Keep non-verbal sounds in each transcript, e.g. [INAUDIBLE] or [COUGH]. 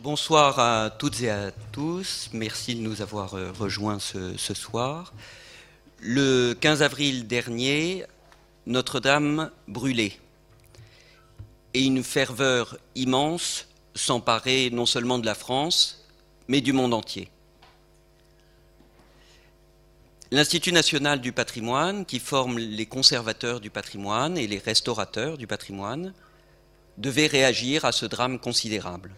Bonsoir à toutes et à tous. Merci de nous avoir euh, rejoints ce, ce soir. Le 15 avril dernier, Notre-Dame brûlait et une ferveur immense s'emparait non seulement de la France, mais du monde entier. L'Institut national du patrimoine, qui forme les conservateurs du patrimoine et les restaurateurs du patrimoine, devait réagir à ce drame considérable.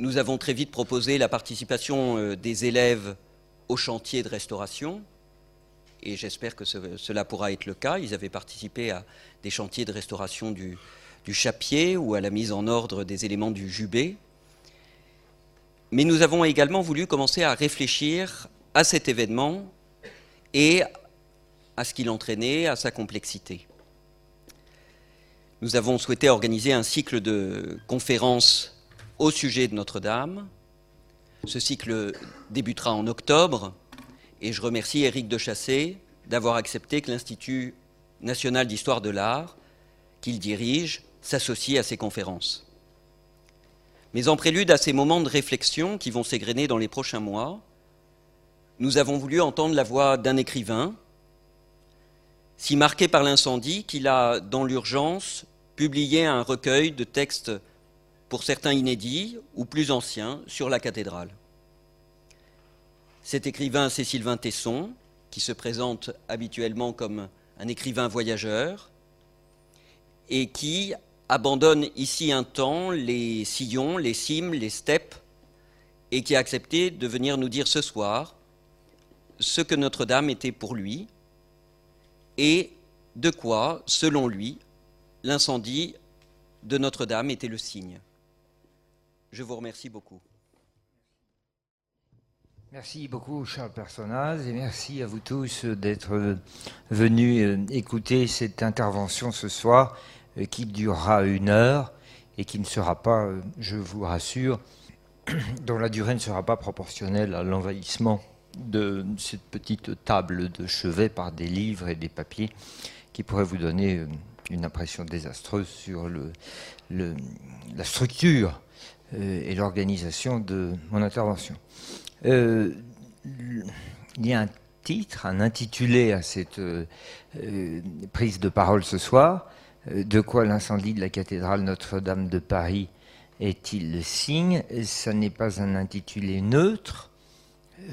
Nous avons très vite proposé la participation euh, des élèves au chantier de restauration, et j'espère que ce, cela pourra être le cas. Ils avaient participé à des chantiers de restauration du, du chapier ou à la mise en ordre des éléments du jubé. Mais nous avons également voulu commencer à réfléchir à cet événement et à ce qu'il entraînait, à sa complexité. Nous avons souhaité organiser un cycle de conférences au sujet de Notre-Dame. Ce cycle débutera en octobre et je remercie Éric de Chassé d'avoir accepté que l'Institut national d'histoire de l'art, qu'il dirige, s'associe à ces conférences. Mais en prélude à ces moments de réflexion qui vont s'égrener dans les prochains mois, nous avons voulu entendre la voix d'un écrivain, si marqué par l'incendie qu'il a, dans l'urgence, publié un recueil de textes, pour certains inédits ou plus anciens, sur la cathédrale. Cet écrivain, c'est Sylvain Tesson, qui se présente habituellement comme un écrivain voyageur, et qui abandonne ici un temps les sillons, les cimes, les steppes, et qui a accepté de venir nous dire ce soir ce que Notre-Dame était pour lui, et de quoi, selon lui, l'incendie de Notre-Dame était le signe. Je vous remercie beaucoup. Merci beaucoup Charles Personnaz et merci à vous tous d'être venus écouter cette intervention ce soir qui durera une heure et qui ne sera pas, je vous rassure, [CLEARS THROAT] dont la durée ne sera pas proportionnelle à l'envahissement de cette petite table de chevet par des livres et des papiers qui pourraient vous donner une impression désastreuse sur la structure euh, et l'organisation de mon intervention. Euh, il y a un titre, un intitulé à cette euh, prise de parole ce soir. De quoi l'incendie de la cathédrale Notre-Dame de Paris est-il le signe? Ça n'est pas un intitulé neutre.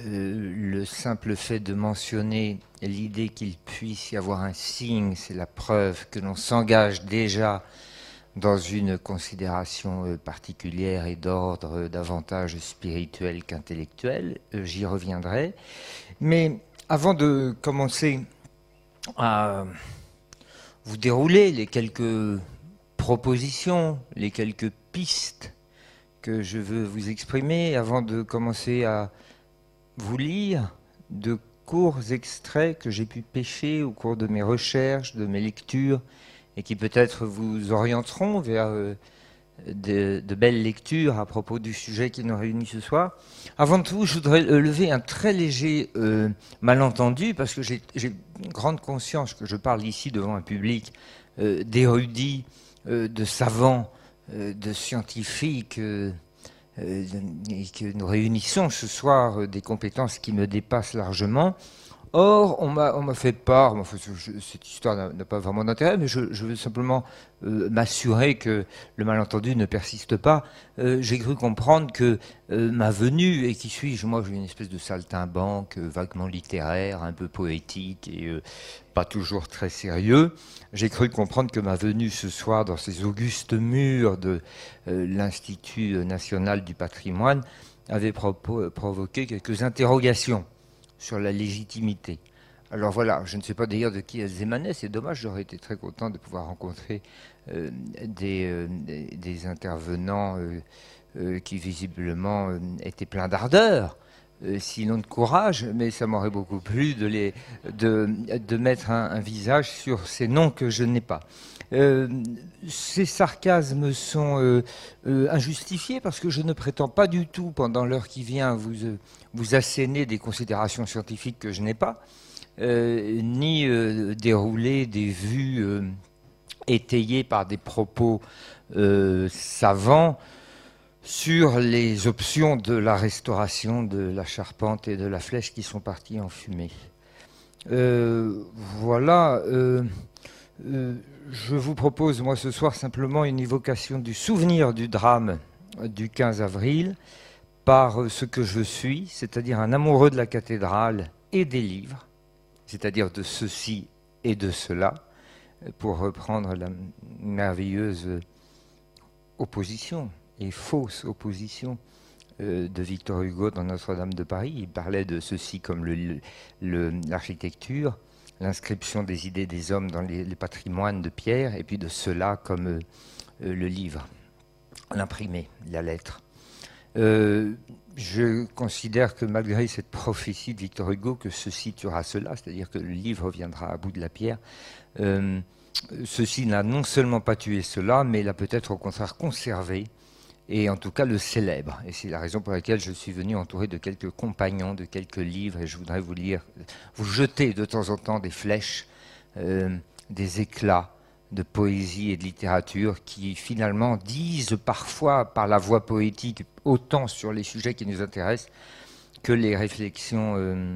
Euh, le simple fait de mentionner l'idée qu'il puisse y avoir un signe, c'est la preuve que l'on s'engage déjà dans une considération euh, particulière et d'ordre davantage spirituel qu'intellectuel. Euh, j'y reviendrai. Mais avant de commencer à vous dérouler les quelques propositions, les quelques pistes que je veux vous exprimer, avant de commencer à vous lire de courts extraits que j'ai pu pêcher au cours de mes recherches, de mes lectures, et qui peut-être vous orienteront vers euh, de, belles lectures à propos du sujet qui nous réunit ce soir. Avant tout, je voudrais lever un très léger euh, malentendu, parce que j'ai grande conscience que je parle ici devant un public euh, d'érudits, de savants, de scientifiques, et que nous réunissons ce soir des compétences qui me dépassent largement. Or, on m'a fait part, cette histoire n'a pas vraiment d'intérêt, mais je, je, veux simplement euh, m'assurer que le malentendu ne persiste pas. Euh, j'ai cru comprendre que euh, ma venue, et qui suis-je? Moi, j'ai une espèce de saltimbanque vaguement littéraire, un peu poétique et pas toujours très sérieux. J'ai cru comprendre que ma venue ce soir dans ces augustes murs de l'Institut national du patrimoine avait provoqué quelques interrogations sur la légitimité. Alors voilà, je ne sais pas d'ailleurs de qui elles émanaient, c'est dommage, j'aurais été très content de pouvoir rencontrer euh, des, euh, des, intervenants euh, qui visiblement étaient pleins d'ardeur, sinon de courage, mais ça m'aurait beaucoup plu de, mettre un, visage sur ces noms que je n'ai pas. ces sarcasmes sont injustifiés parce que je ne prétends pas du tout, pendant l'heure qui vient, vous vous asséner des considérations scientifiques que je n'ai pas, euh, ni euh, dérouler des vues euh, étayées par des propos savants sur les options de la restauration de la charpente et de la flèche qui sont parties en fumée. Euh, voilà, euh, euh, je vous propose, moi, ce soir, simplement une évocation du souvenir du drame du 15 avril par ce que je suis, c'est-à-dire un amoureux de la cathédrale et des livres, c'est-à-dire de ceci et de cela, pour reprendre la merveilleuse opposition et fausse opposition euh, de Victor Hugo dans Notre-Dame de Paris. Il parlait de ceci comme l'architecture, l'inscription des idées des hommes dans les, patrimoines de pierre, et puis de cela comme euh, euh, le livre, l'imprimé, la lettre. je considère que malgré cette prophétie de Victor Hugo, que ceci tuera cela, c'est-à-dire que le livre viendra à bout de la pierre, ceci n'a non seulement pas tué cela, mais l'a peut-être au contraire conservé et en tout cas le célèbre. Et c'est la raison pour laquelle je suis venu entouré de quelques compagnons, de quelques livres, et je voudrais vous lire, vous jeter de temps en temps des flèches, euh, des éclats de poésie et de littérature qui finalement disent parfois par la voix poétique autant sur les sujets qui nous intéressent que les réflexions euh,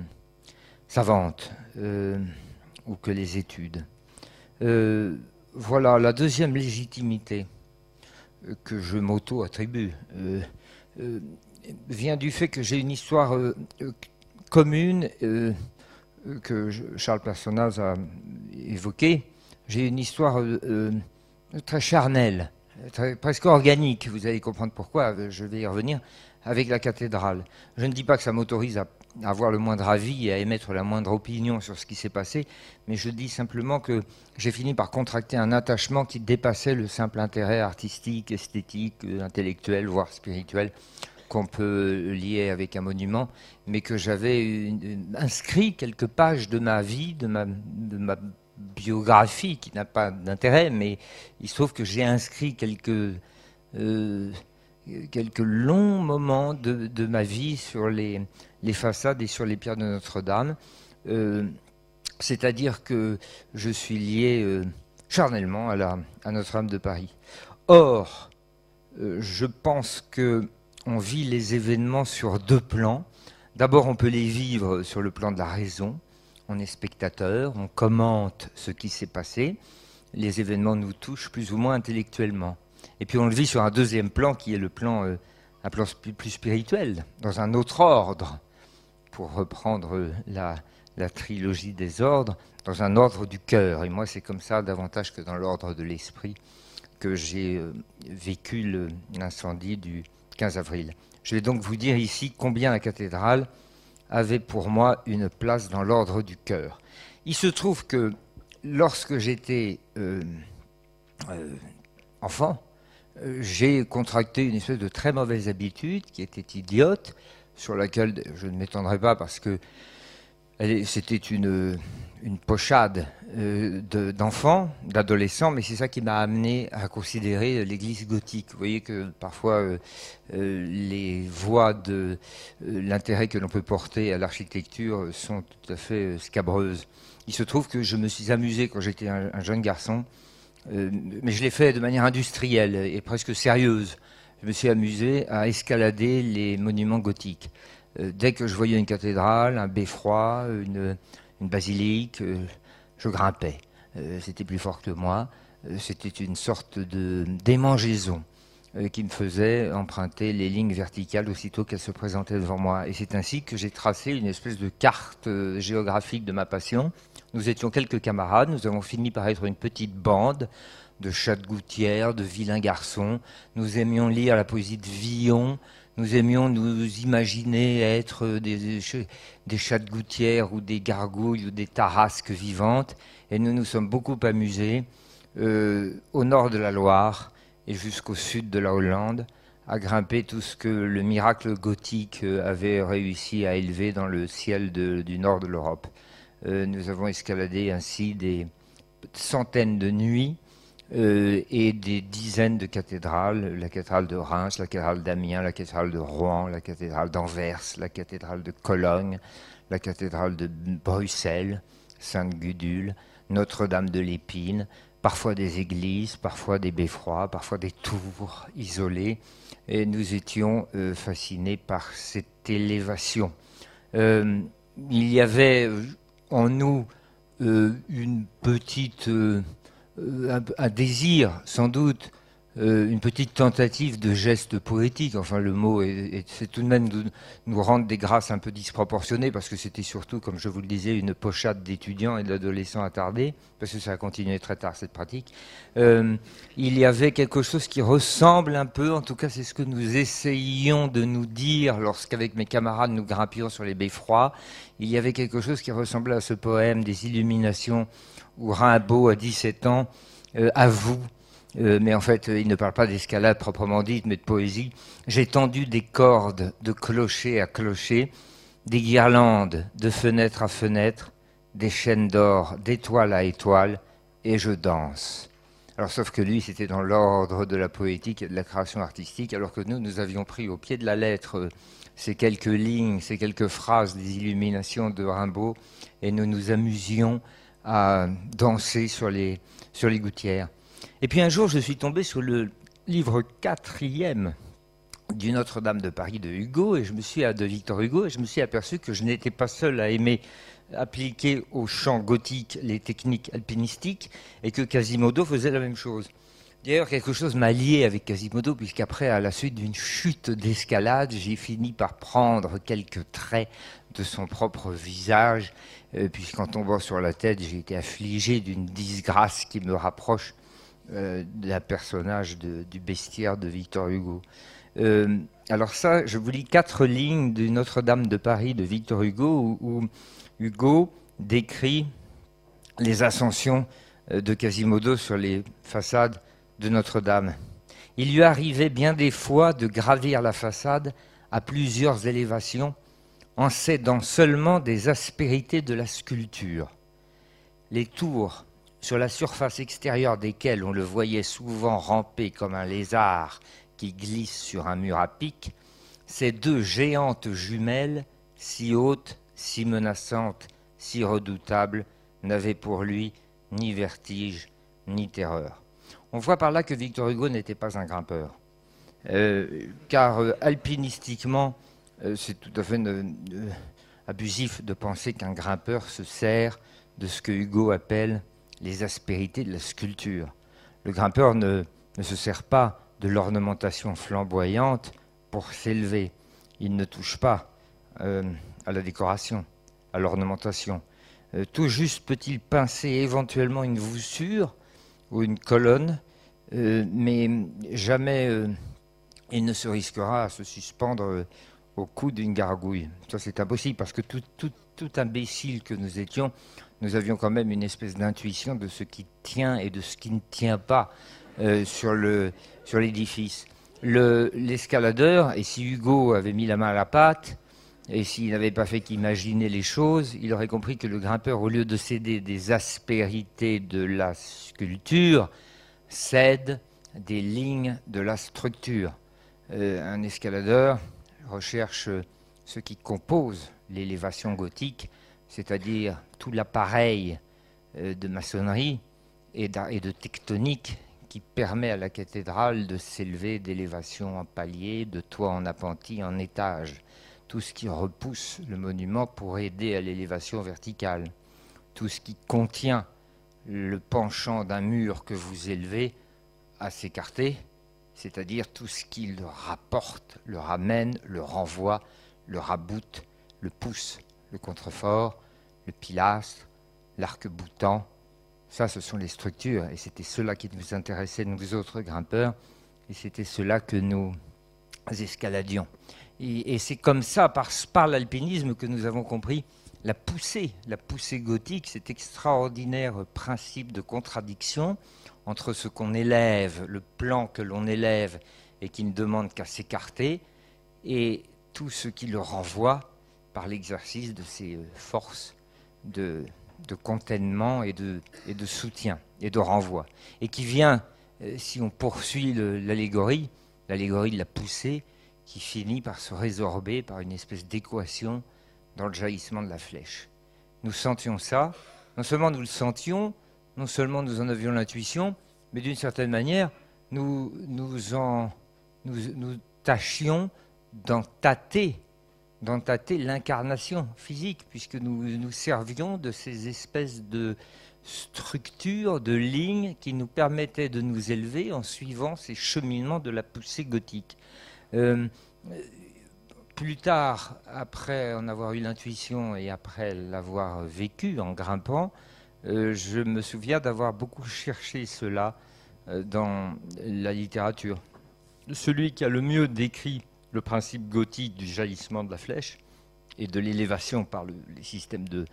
savantes euh, ou que les études. voilà la deuxième légitimité que je m'auto-attribue euh, euh, vient du fait que j'ai une histoire euh, commune que Charles Personnaz a évoquée. J'ai une histoire très charnelle, presque organique, vous allez comprendre pourquoi, je vais y revenir, avec la cathédrale. Je ne dis pas que ça m'autorise à avoir le moindre avis et à émettre la moindre opinion sur ce qui s'est passé, mais je dis simplement que j'ai fini par contracter un attachement qui dépassait le simple intérêt artistique, esthétique, intellectuel, voire spirituel qu'on peut lier avec un monument, mais que j'avais inscrit quelques pages de ma vie, de ma, biographie, qui n'a pas d'intérêt, mais il se trouve que j'ai inscrit quelques... Euh, quelques longs moments de, ma vie sur les, façades et sur les pierres de Notre-Dame. Euh, c'est-à-dire que je suis lié euh, charnellement à, Notre-Dame de Paris. Or, euh, je pense que on vit les événements sur deux plans. D'abord, on peut les vivre sur le plan de la raison. On est spectateur, on commente ce qui s'est passé. Les événements nous touchent plus ou moins intellectuellement. Et puis on le vit sur un deuxième plan qui est le plan, euh, un plan plus, spirituel, dans un autre ordre, pour reprendre la, trilogie des ordres, dans un ordre du cœur. Et moi, c'est comme ça, davantage que dans l'ordre de l'esprit, que j'ai euh, vécu l'incendie du 15 avril. Je vais donc vous dire ici combien la cathédrale avait pour moi une place dans l'ordre du cœur. Il se trouve que lorsque j'étais euh, enfant, euh, j'ai contracté une espèce de très mauvaise habitude qui était idiote, sur laquelle je ne m'étendrai pas parce que c'était une, pochade euh, d'enfants, d'adolescents, mais c'est ça qui m'a amené à considérer l'église gothique. Vous voyez que parfois euh, les voies de l'intérêt que l'on peut porter à l'architecture sont tout à fait scabreuses. Il se trouve que je me suis amusé quand j'étais un jeune garçon euh, mais je l'ai fait de manière industrielle et presque sérieuse. Je me suis amusé à escalader les monuments gothiques. Euh, dès que je voyais une cathédrale, un beffroi, une, basilique, euh, je grimpais. C'était plus fort que moi. C'était une sorte de démangeaison qui me faisait emprunter les lignes verticales aussitôt qu'elles se présentaient devant moi. Et c'est ainsi que j'ai tracé une espèce de carte géographique de ma passion nous étions quelques camarades, nous avons fini par être une petite bande de chats de gouttière, de vilains garçons. Nous aimions lire la poésie de Villon, nous aimions nous imaginer être des, des chats de gouttière ou des gargouilles ou des tarasques vivantes, et nous nous sommes beaucoup amusés euh, au nord de la Loire et jusqu'au sud de la Hollande à grimper tout ce que le miracle gothique avait réussi à élever dans le ciel du nord de l'Europe. Euh, nous avons escaladé ainsi des centaines de nuits euh, et des dizaines de cathédrales, la cathédrale de Reims, la cathédrale d'Amiens, la cathédrale de Rouen, la cathédrale d'Anvers, la cathédrale de Cologne, la cathédrale de Bruxelles, Sainte-Gudule, Notre-Dame de l'Épine, parfois des églises, parfois des beffrois, parfois des tours isolées, et nous étions euh, fascinés par cette élévation. Euh, il y avait en nous une petite, un, désir sans doute euh, une petite tentative de geste poétique. Enfin, le mot c'est tout de même de nous rendre des grâces un peu disproportionnées parce que c'était surtout, comme je vous le disais, une pochade d'étudiants et d'adolescents attardés, parce que ça a continué très tard cette pratique. Euh, il y avait quelque chose qui ressemble un peu, en tout cas, c'est ce que nous essayions de nous dire lorsqu'avec mes camarades nous grimpions sur les baies froids. Il y avait quelque chose qui ressemblait à ce poème des Illuminations où Rimbaud, à 17 ans, euh, avoue euh, mais en fait, il ne parle pas d'escalade proprement dite, mais de poésie. J'ai tendu des cordes de clocher à clocher, des guirlandes de fenêtre à fenêtre, des chaînes d'or d'étoile à étoile, et je danse. Alors, sauf que lui, c'était dans l'ordre de la poétique et de la création artistique, alors que nous, nous avions pris au pied de la lettre euh, ces quelques lignes, ces quelques phrases des illuminations de Rimbaud, et nous nous amusions à danser sur les, sur les gouttières. Et puis un jour, je suis tombé sur le livre quatrième du Notre-Dame de Paris de Hugo et je me suis de Victor Hugo et je me suis aperçu que je n'étais pas seul à aimer appliquer au chant gothique les techniques alpinistiques et que Quasimodo faisait la même chose. D'ailleurs, quelque chose m'a lié avec Quasimodo, puisqu'après, à la suite d'une chute d'escalade, j'ai fini par prendre quelques traits de son propre visage, euh, puisqu'en tombant sur la tête, j'ai été affligé d'une disgrâce qui me rapproche euh, d'un personnage du bestiaire de Victor Hugo. Euh, alors ça, je vous lis quatre lignes de Notre-Dame de Paris de Victor Hugo, où, Hugo décrit les ascensions euh, de Quasimodo sur les façades de Notre-Dame. Il lui arrivait bien des fois de gravir la façade à plusieurs élévations en s'aidant seulement des aspérités de la sculpture. Les tours sur la surface extérieure desquelles on le voyait souvent ramper comme un lézard qui glisse sur un mur à pic, ces deux géantes jumelles, si hautes, si menaçantes, si redoutables, n'avaient pour lui ni vertige ni terreur. On voit par là que Victor Hugo n'était pas un grimpeur, euh, car euh, alpinistiquement, euh, c'est tout à fait abusif de penser qu'un grimpeur se sert de ce que Hugo appelle les aspérités de la sculpture. Le grimpeur ne, se sert pas de l'ornementation flamboyante pour s'élever. Il ne touche pas euh, à la décoration, à l'ornementation. Euh, tout juste peut-il pincer éventuellement une voussure ou une colonne, euh, mais jamais il ne se risquera à se suspendre au cou d'une gargouille. Ça, c'est impossible parce que tout, tout imbécile que nous étions, nous avions quand même une espèce d'intuition de ce qui tient et de ce qui ne tient pas euh, sur l'édifice. L'escaladeur, et si Hugo avait mis la main à la pâte, et s'il n'avait pas fait qu'imaginer les choses, il aurait compris que le grimpeur, au lieu de céder des aspérités de la sculpture, cède des lignes de la structure. Euh, un escaladeur recherche ce qui compose l'élévation gothique, c'est-à-dire tout l'appareil euh, de maçonnerie et de tectonique qui permet à la cathédrale de s'élever d'élévation en palier, de toit en appentis, en étage. Tout ce qui repousse le monument pour aider à l'élévation verticale. Tout ce qui contient le penchant d'un mur que vous élevez à s'écarter, c'est-à-dire tout ce qui le rapporte, le ramène, le renvoie, le raboute, le pousse, le contrefort, le pilastre, l'arc-boutant. Ça, ce sont les structures. Et c'était cela qui nous intéressait, nous autres grimpeurs. Et c'était cela que nous escaladions. Et, c'est comme ça, par, par l'alpinisme, que nous avons compris la poussée, la poussée gothique, cet extraordinaire principe de contradiction entre ce qu'on élève, le plan que l'on élève et qui ne demande qu'à s'écarter, et tout ce qui le renvoie par l'exercice de ses forces de, de et de, soutien et de renvoi. Et qui vient, euh, si on poursuit l'allégorie, l'allégorie de la poussée, qui finit par se résorber par une espèce d'équation dans le jaillissement de la flèche. Nous sentions ça, non seulement nous le sentions, non seulement nous en avions l'intuition, mais d'une certaine manière, nous, nous, nous tâchions d'en tâter, d'en tâter l'incarnation physique, puisque nous nous servions de ces espèces de structures, de lignes qui nous permettaient de nous élever en suivant ces cheminements de la poussée gothique. Euh, plus tard, après en avoir eu l'intuition et après l'avoir vécu en grimpant, euh, je me souviens d'avoir beaucoup cherché cela euh, dans la littérature. Celui qui a le mieux décrit le principe gothique du jaillissement de la flèche et de l'élévation par le, les systèmes de,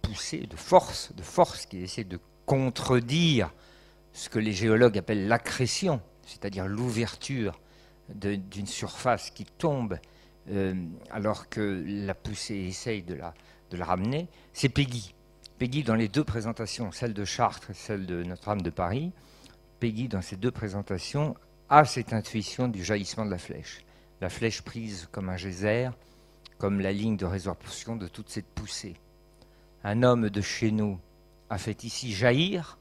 poussée, de force, de force qui essaie de contredire ce que les géologues appellent l'accrétion, c'est-à-dire l'ouverture d'une surface qui tombe euh, alors que la poussée essaye de la, de la ramener, c'est Peggy. Peggy, dans les deux présentations, celle de Chartres et celle de Notre-Dame de Paris, Peggy, dans ces deux présentations, a cette intuition du jaillissement de la flèche. La flèche prise comme un geyser, comme la ligne de résorption de toute cette poussée. Un homme de chez nous a fait ici jaillir,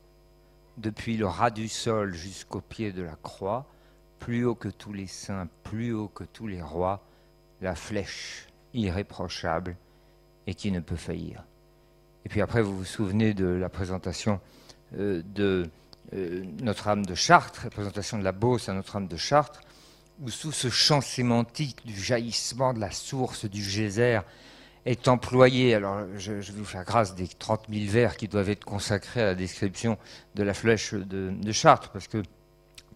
depuis le ras du sol jusqu'au pied de la croix, plus haut que tous les saints, plus haut que tous les rois, la flèche irréprochable et qui ne peut faillir. Et puis après, vous vous souvenez de la présentation euh, de euh, Notre-Dame de Chartres, la présentation de la Beauce à Notre-Dame de Chartres, où sous ce champ sémantique du jaillissement de la source du geyser est employé, alors je, vais vous faire grâce des 30 000 vers qui doivent être consacrés à la description de la flèche de, de Chartres, parce que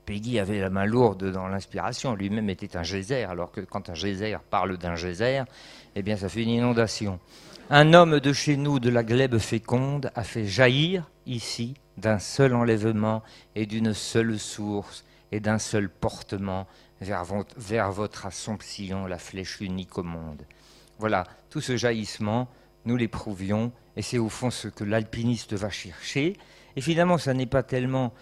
Peggy avait la main lourde dans l'inspiration, lui-même était un geyser, alors que quand un geyser parle d'un geyser, eh bien ça fait une inondation. Un homme de chez nous, de la glèbe féconde, a fait jaillir ici, d'un seul enlèvement et d'une seule source et d'un seul portement, vers, votre assomption, la flèche unique au monde. Voilà, tout ce jaillissement, nous l'éprouvions, et c'est au fond ce que l'alpiniste va chercher. Et finalement, ça n'est pas tellement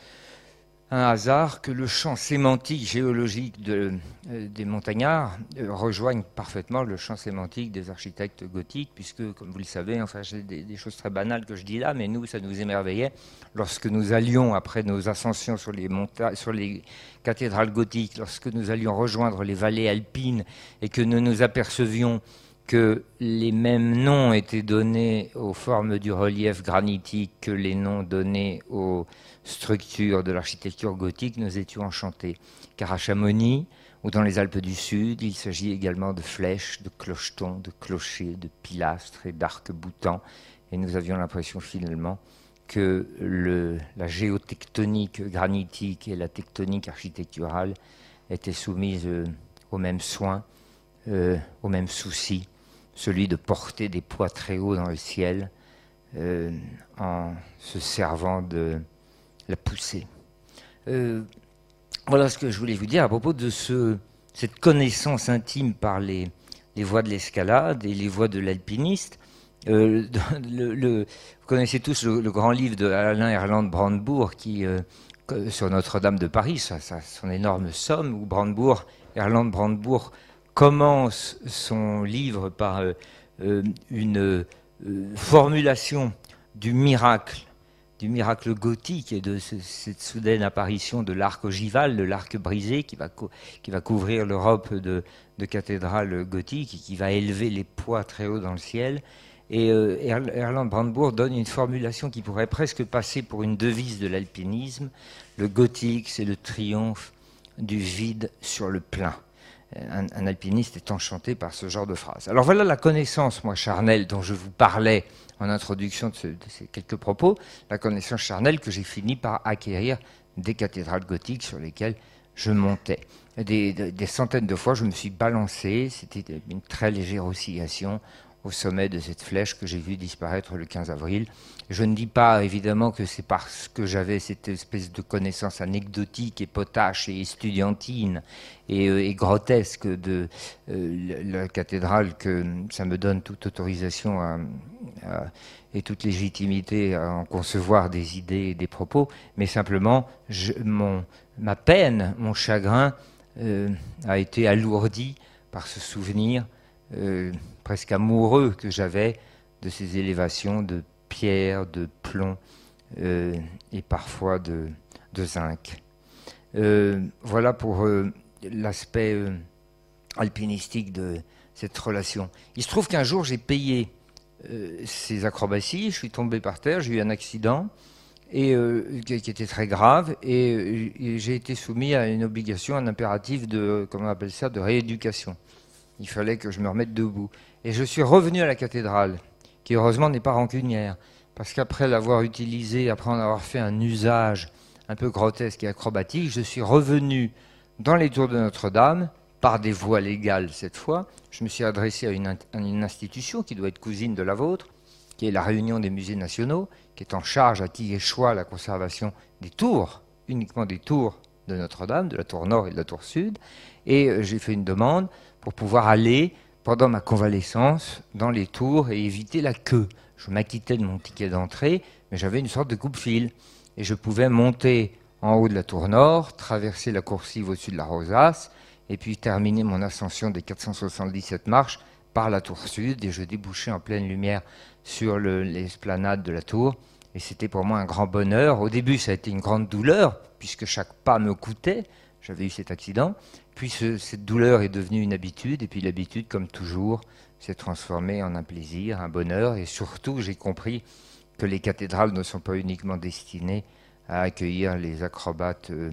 un hasard que le champ sémantique géologique euh, des montagnards euh, rejoigne parfaitement le champ sémantique des architectes gothiques, puisque, comme vous le savez, enfin, c'est des, choses très banales que je dis là, mais nous, ça nous émerveillait. Lorsque nous allions, après nos ascensions sur les, sur les cathédrales gothiques, lorsque nous allions rejoindre les vallées alpines et que nous nous apercevions que les mêmes noms étaient donnés aux formes du relief granitique que les noms donnés aux structures de l'architecture gothique, nous étions enchantés. Car à Chamonix, ou dans les Alpes du Sud, il s'agit également de flèches, de clochetons, de clochers, de pilastres et d'arcs-boutants. Et nous avions l'impression finalement que la géotectonique granitique et la tectonique architecturale étaient soumises euh, aux mêmes soins, euh, aux mêmes soucis celui de porter des poids très hauts dans le ciel euh, en se servant de la poussée. Euh, voilà ce que je voulais vous dire à propos de ce, cette connaissance intime par les, voies de l'escalade et les voies de l'alpiniste. Euh, [LAUGHS] vous connaissez tous le, grand livre de Alain Erland Brandebourg qui, sur Notre-Dame de Paris, son énorme somme, où Brandebourg, Erland Brandebourg commence son livre par euh, euh, une euh, formulation du miracle, du miracle gothique et de cette soudaine apparition de l'arc ogival, de l'arc brisé qui va, couvrir l'Europe de, cathédrales gothiques et qui va élever les poids très haut dans le ciel. Et Erland Brandebourg donne une formulation qui pourrait presque passer pour une devise de l'alpinisme. Le gothique, c'est le triomphe du vide sur le plein un, alpiniste est enchanté par ce genre de phrase. Alors voilà la connaissance, moi, charnelle, dont je vous parlais en introduction de, ces quelques propos, la connaissance charnelle que j'ai fini par acquérir des cathédrales gothiques sur lesquelles je montais. Des, des, centaines de fois, je me suis balancé, c'était une très légère oscillation au sommet de cette flèche que j'ai vue disparaître le 15 avril. Je ne dis pas évidemment que c'est parce que j'avais cette espèce de connaissance anecdotique et potache et estudiantine et, euh, grotesque de euh, la cathédrale que ça me donne toute autorisation et toute légitimité à en concevoir des idées et des propos, mais simplement ma peine, mon chagrin euh, a été alourdi par ce souvenir presque amoureux que j'avais de ces élévations de pierre, de plomb, et parfois de, zinc. voilà pour l'aspect alpinistique de cette relation. Il se trouve qu'un jour j'ai payé ces acrobaties, je suis tombé par terre, j'ai eu un accident euh, qui, était très grave, et, j'ai été soumis à une obligation, un impératif de, on appelle ça, de rééducation. Il fallait que je me remette debout. Et je suis revenu à la cathédrale, qui heureusement n'est pas rancunière, parce qu'après l'avoir utilisé, après en avoir fait un usage un peu grotesque et acrobatique, je suis revenu dans les tours de Notre-Dame, par des voies légales cette fois. Je me suis adressé à une, institution qui doit être cousine de la vôtre, qui est la Réunion des musées nationaux, qui est en charge à qui échoit la conservation des tours, uniquement des tours de Notre-Dame, de la tour nord et de la tour sud. Et euh, j'ai fait une demande pour pouvoir aller, pendant ma convalescence, dans les tours et éviter la queue. Je m'acquittais de mon ticket d'entrée, mais j'avais une sorte de coupe-fil. Et je pouvais monter en haut de la tour nord, traverser la coursive au-dessus de la Rosace, et puis terminer mon ascension des 477 marches par la tour sud, et je débouchais en pleine lumière sur l'esplanade de la tour. Et c'était pour moi un grand bonheur. Au début, ça a été une grande douleur, puisque chaque pas me coûtait. J'avais eu cet accident. Puis cette douleur est devenue une habitude. Et puis l'habitude, comme toujours, s'est transformée en un plaisir, un bonheur. Et surtout, j'ai compris que les cathédrales ne sont pas uniquement destinées à accueillir les acrobates euh,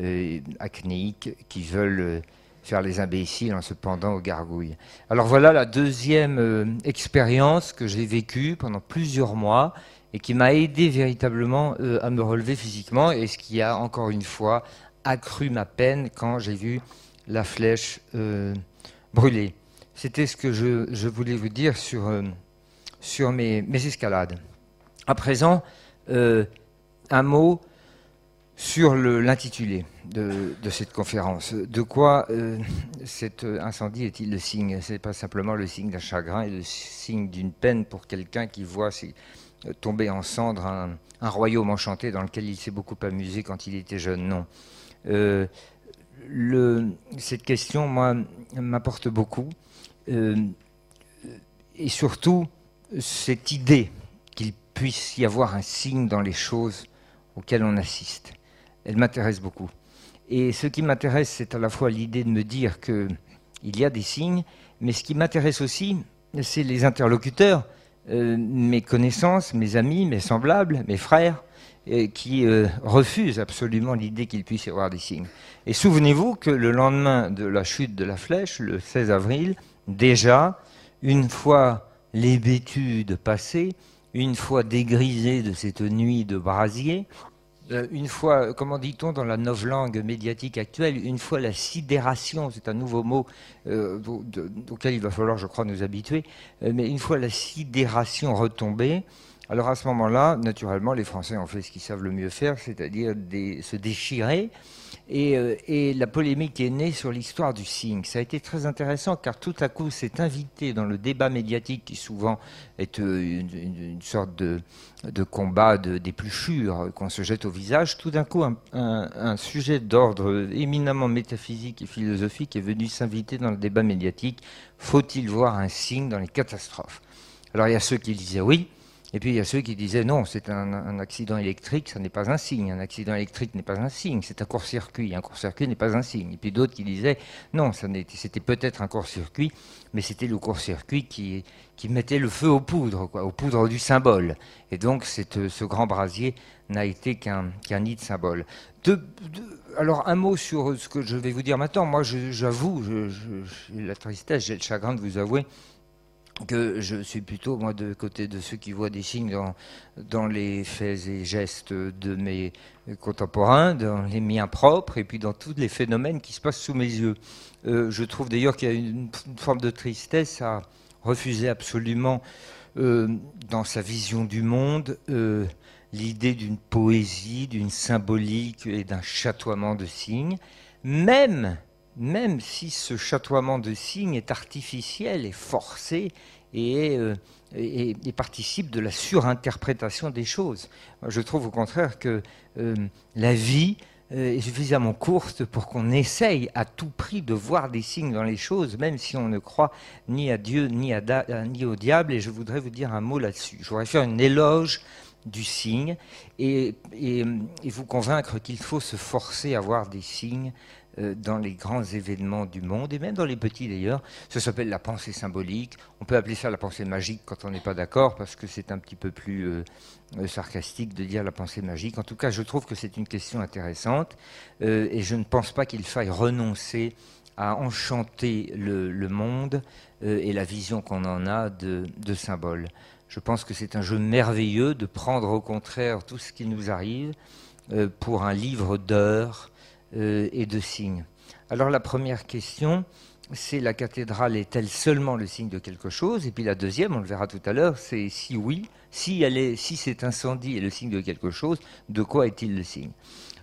euh, acnéiques qui veulent euh, faire les imbéciles en se pendant aux gargouilles. Alors voilà la deuxième expérience que j'ai vécue pendant plusieurs mois et qui m'a aidé véritablement à me relever physiquement et ce qui a encore une fois accru ma peine quand j'ai vu la flèche euh, brûler. C'était ce que je, voulais vous dire sur, euh, sur mes, escalades. À présent, un mot sur l'intitulé de, cette conférence. De quoi cet incendie est-il le signe? Ce n'est pas simplement le signe d'un chagrin et le signe d'une peine pour quelqu'un qui voit tomber en cendres un, royaume enchanté dans lequel il s'est beaucoup amusé quand il était jeune. Non. Euh, cette question, m'apporte beaucoup. Euh, et surtout, cette idée qu'il puisse y avoir un signe dans les choses auxquelles on assiste. Elle m'intéresse beaucoup. Et ce qui m'intéresse, c'est à la fois l'idée de me dire qu'il y a des signes, mais ce qui m'intéresse aussi, c'est les interlocuteurs euh, mes connaissances, mes amis, mes semblables, mes frères, qui euh, refusent absolument l'idée qu'il puisse y avoir des signes. Et souvenez-vous que le lendemain de la chute de la flèche, le 16 avril, déjà, une fois l'hébétude passée, une fois dégrisée de cette nuit de brasier, euh, une fois, comment dit-on dans la langue médiatique actuelle, une fois la sidération, c'est un nouveau mot euh, auquel il va falloir, je crois, nous habituer, mais une fois la sidération retombée, alors à ce moment-là, naturellement, les Français ont fait ce qu'ils savent le mieux faire, c'est-à-dire se déchirer euh, et, la polémique est née sur l'histoire du signe. Ça a été très intéressant car tout à coup c'est invité dans le débat médiatique qui souvent est euh, une, sorte de, combat de, d'épluchure qu'on se jette au visage. Tout d'un coup un, sujet d'ordre éminemment métaphysique et philosophique est venu s'inviter dans le débat médiatique. Faut-il voir un signe dans les catastrophes? Alors il y a ceux qui disaient oui, et puis il y a ceux qui disaient non, c'est un, accident électrique, ça n'est pas un signe. Un accident électrique n'est pas un signe, c'est un court-circuit. Un court-circuit n'est pas un signe. Et puis d'autres qui disaient non, c'était peut-être un court-circuit, mais c'était le court-circuit qui, mettait le feu aux poudres, aux poudres du symbole. Et donc ce grand brasier n'a été qu'un nid de symbole. alors un mot sur ce que je vais vous dire maintenant. Moi, j'avoue, j'ai la tristesse, j'ai le chagrin de vous avouer que je suis plutôt, moi, de côté de ceux qui voient des signes dans, dans les faits et gestes de mes contemporains, dans les miens propres, et puis dans tous les phénomènes qui se passent sous mes yeux. Euh, je trouve d'ailleurs qu'il y a une, forme de tristesse à refuser absolument, euh, dans sa vision du monde, euh, l'idée d'une poésie, d'une symbolique et d'un chatoiement de signes, même même si ce chatoiement de signes est artificiel et forcé et, euh, participe de la surinterprétation des choses. Je trouve au contraire que euh, la vie euh, est suffisamment courte pour qu'on essaye à tout prix de voir des signes dans les choses, même si on ne croit ni à Dieu ni, au diable. Et je voudrais vous dire un mot là-dessus. Je voudrais faire une éloge du signe et, vous convaincre qu'il faut se forcer à voir des signes dans les grands événements du monde, et même dans les petits d'ailleurs. Ça s'appelle la pensée symbolique. On peut appeler ça la pensée magique quand on n'est pas d'accord, parce que c'est un petit peu plus euh, euh, sarcastique de dire la pensée magique. En tout cas, je trouve que c'est une question intéressante, et je ne pense pas qu'il faille renoncer à enchanter le, monde et la vision qu'on en a de, de symboles. Je pense que c'est un jeu merveilleux de prendre au contraire tout ce qui nous arrive pour un livre d'heures euh, et de signes. Alors la première question, c'est la cathédrale est-elle seulement le signe de quelque chose? Et puis la deuxième, on le verra tout à l'heure, c'est si oui, si, elle est, si cet incendie est le signe de quelque chose, de quoi est-il le signe?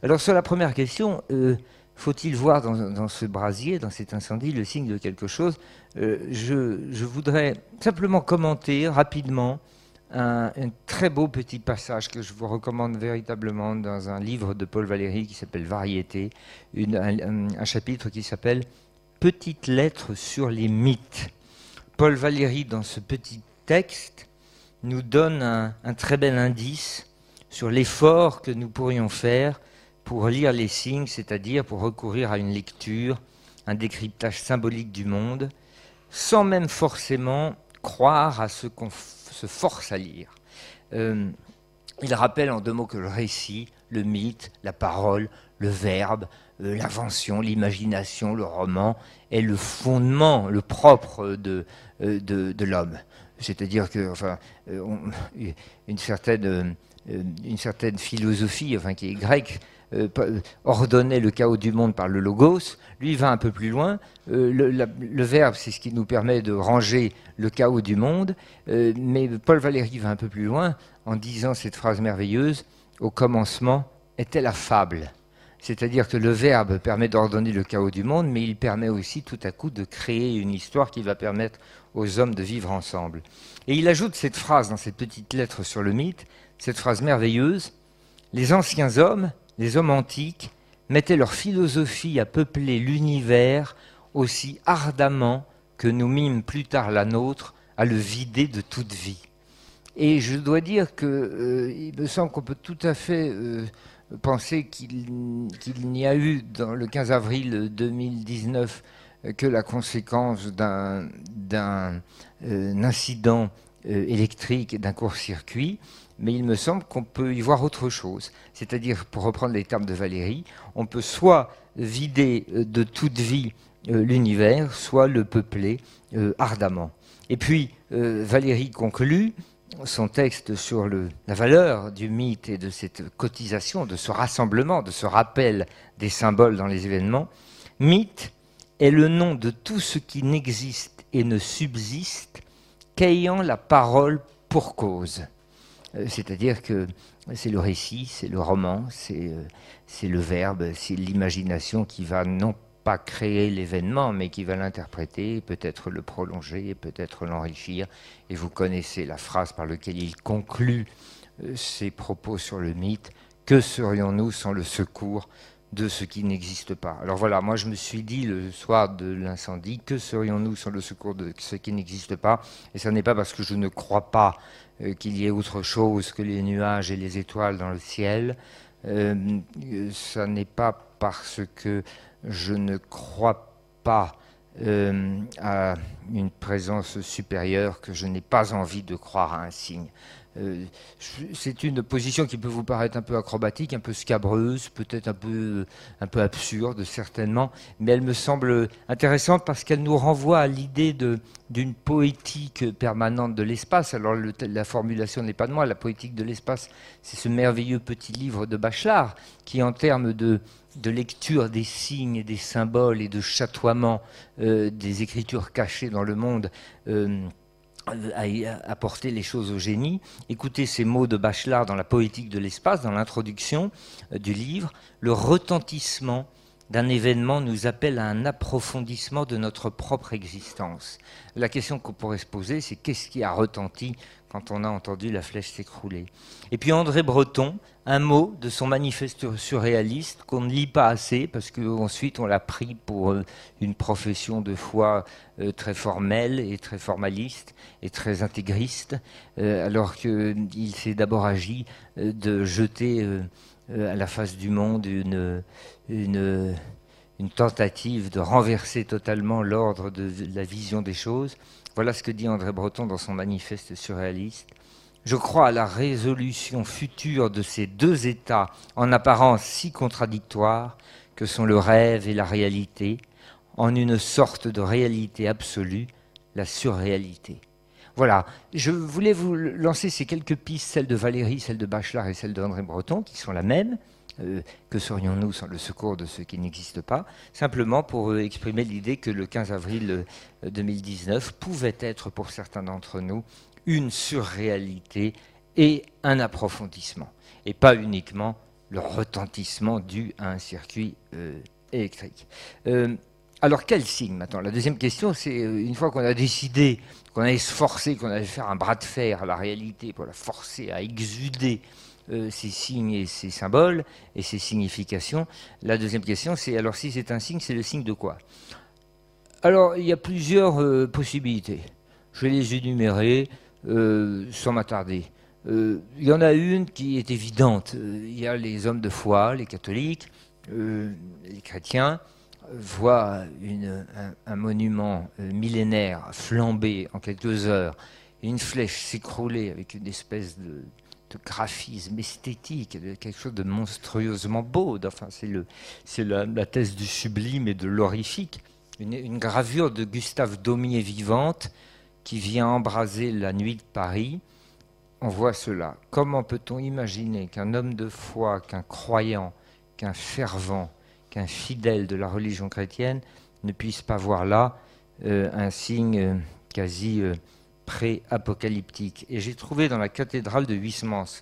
Alors sur la première question, euh, faut-il voir dans, ce brasier, dans cet incendie, le signe de quelque chose? Euh, je, je, voudrais simplement commenter rapidement un, très beau petit passage que je vous recommande véritablement dans un livre de Paul Valéry qui s'appelle Variété, un, chapitre qui s'appelle Petites lettres sur les mythes. Paul Valéry, dans ce petit texte, nous donne un, un très bel indice sur l'effort que nous pourrions faire pour lire les signes, c'est-à-dire pour recourir à une lecture, un décryptage symbolique du monde, sans même forcément croire à ce qu'on se force à lire. Euh, il rappelle en deux mots que le récit, le mythe, la parole, le verbe, euh, l'invention, l'imagination, le roman est le fondement, le propre de, euh, de, l'homme. C'est-à-dire que, enfin, une certaine, certaine philosophie, enfin, qui est grecque, euh, euh, ordonnait le chaos du monde par le logos, lui va un peu plus loin. Euh, le, verbe, c'est ce qui nous permet de ranger le chaos du monde, mais Paul Valéry va un peu plus loin en disant cette phrase merveilleuse, au commencement était la fable. C'est-à-dire que le verbe permet d'ordonner le chaos du monde, mais il permet aussi tout à coup de créer une histoire qui va permettre aux hommes de vivre ensemble. Et il ajoute cette phrase dans cette petite lettre sur le mythe, cette phrase merveilleuse, Les anciens hommes, les hommes antiques mettaient leur philosophie à peupler l'univers aussi ardemment que nous mîmes plus tard la nôtre à le vider de toute vie. Et je dois dire qu'il euh, me semble qu'on peut tout à fait euh, penser qu'il n'y a eu dans le 15 avril 2019 que la conséquence d'un euh, incident électrique, d'un court-circuit, mais il me semble qu'on peut y voir autre chose. C'est-à-dire, pour reprendre les termes de Valérie, on peut soit vider euh, de toute vie euh, l'univers, soit le peupler euh, ardemment. Et puis, Valérie conclut son texte sur la valeur du mythe et de cette cotisation, de ce rassemblement, de ce rappel des symboles dans les événements. Mythe est le nom de tout ce qui n'existe et ne subsiste qu'ayant la parole pour cause. Euh, c'est-à-dire que c'est le récit, c'est le roman, euh, c'est le verbe, c'est l'imagination qui va non pas créer l'événement, mais qui va l'interpréter, peut-être le prolonger, peut-être l'enrichir. Et vous connaissez la phrase par laquelle il conclut euh, ses propos sur le mythe. Que serions-nous sans le secours de ce qui n'existe pas? Alors voilà, moi je me suis dit le soir de l'incendie, que serions-nous sans le secours de ce qui n'existe pas? Et ce n'est pas parce que je ne crois pas euh, qu'il y ait autre chose que les nuages et les étoiles dans le ciel. Euh, ça n'est pas parce que je ne crois pas euh, à une présence supérieure que je n'ai pas envie de croire à un signe. Euh, c'est une position qui peut vous paraître un peu acrobatique, un peu scabreuse, peut-être un peu, absurde, certainement, mais elle me semble intéressante parce qu'elle nous renvoie à l'idée d'une poétique permanente de l'espace. Alors la formulation n'est pas de moi, la poétique de l'espace, c'est ce merveilleux petit livre de Bachelard qui, en termes de, lecture des signes, des symboles et de chatoiement euh, des écritures cachées dans le monde, euh, à apporter les choses au génie. Écoutez ces mots de Bachelard dans la poétique de l'espace, dans l'introduction euh, du livre. Le retentissement d'un événement nous appelle à un approfondissement de notre propre existence. La question qu'on pourrait se poser, c'est qu'est-ce qui a retenti quand on a entendu la flèche s'écrouler. Et puis André Breton, un mot de son manifeste surréaliste qu'on ne lit pas assez parce qu'ensuite on l'a pris pour euh, une profession de foi euh, très formelle et très formaliste et très intégriste, euh, alors qu'il s'est d'abord agi de jeter à la face du monde une, une, une tentative de renverser totalement l'ordre de la vision des choses. Voilà ce que dit André Breton dans son manifeste surréaliste. Je crois à la résolution future de ces deux états en apparence si contradictoires que sont le rêve et la réalité, en une sorte de réalité absolue, la surréalité. Voilà, je voulais vous lancer ces quelques pistes, celles de Valérie, celles de Bachelard et celles d'André Breton, qui sont la même. Euh, que serions-nous sans le secours de ceux qui n'existent pas? Simplement pour euh, exprimer l'idée que le 15 avril 2019 euh, pouvait être pour certains d'entre nous une surréalité et un approfondissement, et pas uniquement le retentissement dû à un circuit électrique. alors quel signe maintenant? La deuxième question, c'est une fois qu'on a décidé qu'on allait se forcer, qu'on allait faire un bras de fer à la réalité pour la forcer à exuder euh, ces signes et ces symboles et ces significations. La deuxième question, c'est alors si c'est un signe, c'est le signe de quoi? Alors, il y a plusieurs euh, possibilités. Je vais les énumérer euh, sans m'attarder. Il y en a une qui est évidente. Il y a les hommes de foi, les catholiques, les chrétiens, voient un, monument millénaire flamber en quelques heures, et une flèche s'écrouler avec une espèce de, graphisme esthétique, quelque chose de monstrueusement beau. Enfin, c'est la, la, thèse du sublime et de l'horrifique. Une, gravure de Gustave Daumier vivante qui vient embraser la nuit de Paris. On voit cela. Comment peut-on imaginer qu'un homme de foi, qu'un croyant, qu'un fervent, qu'un fidèle de la religion chrétienne ne puisse pas voir là euh, un signe euh, quasi euh, pré-apocalyptique. Et j'ai trouvé dans la cathédrale de Huysmans,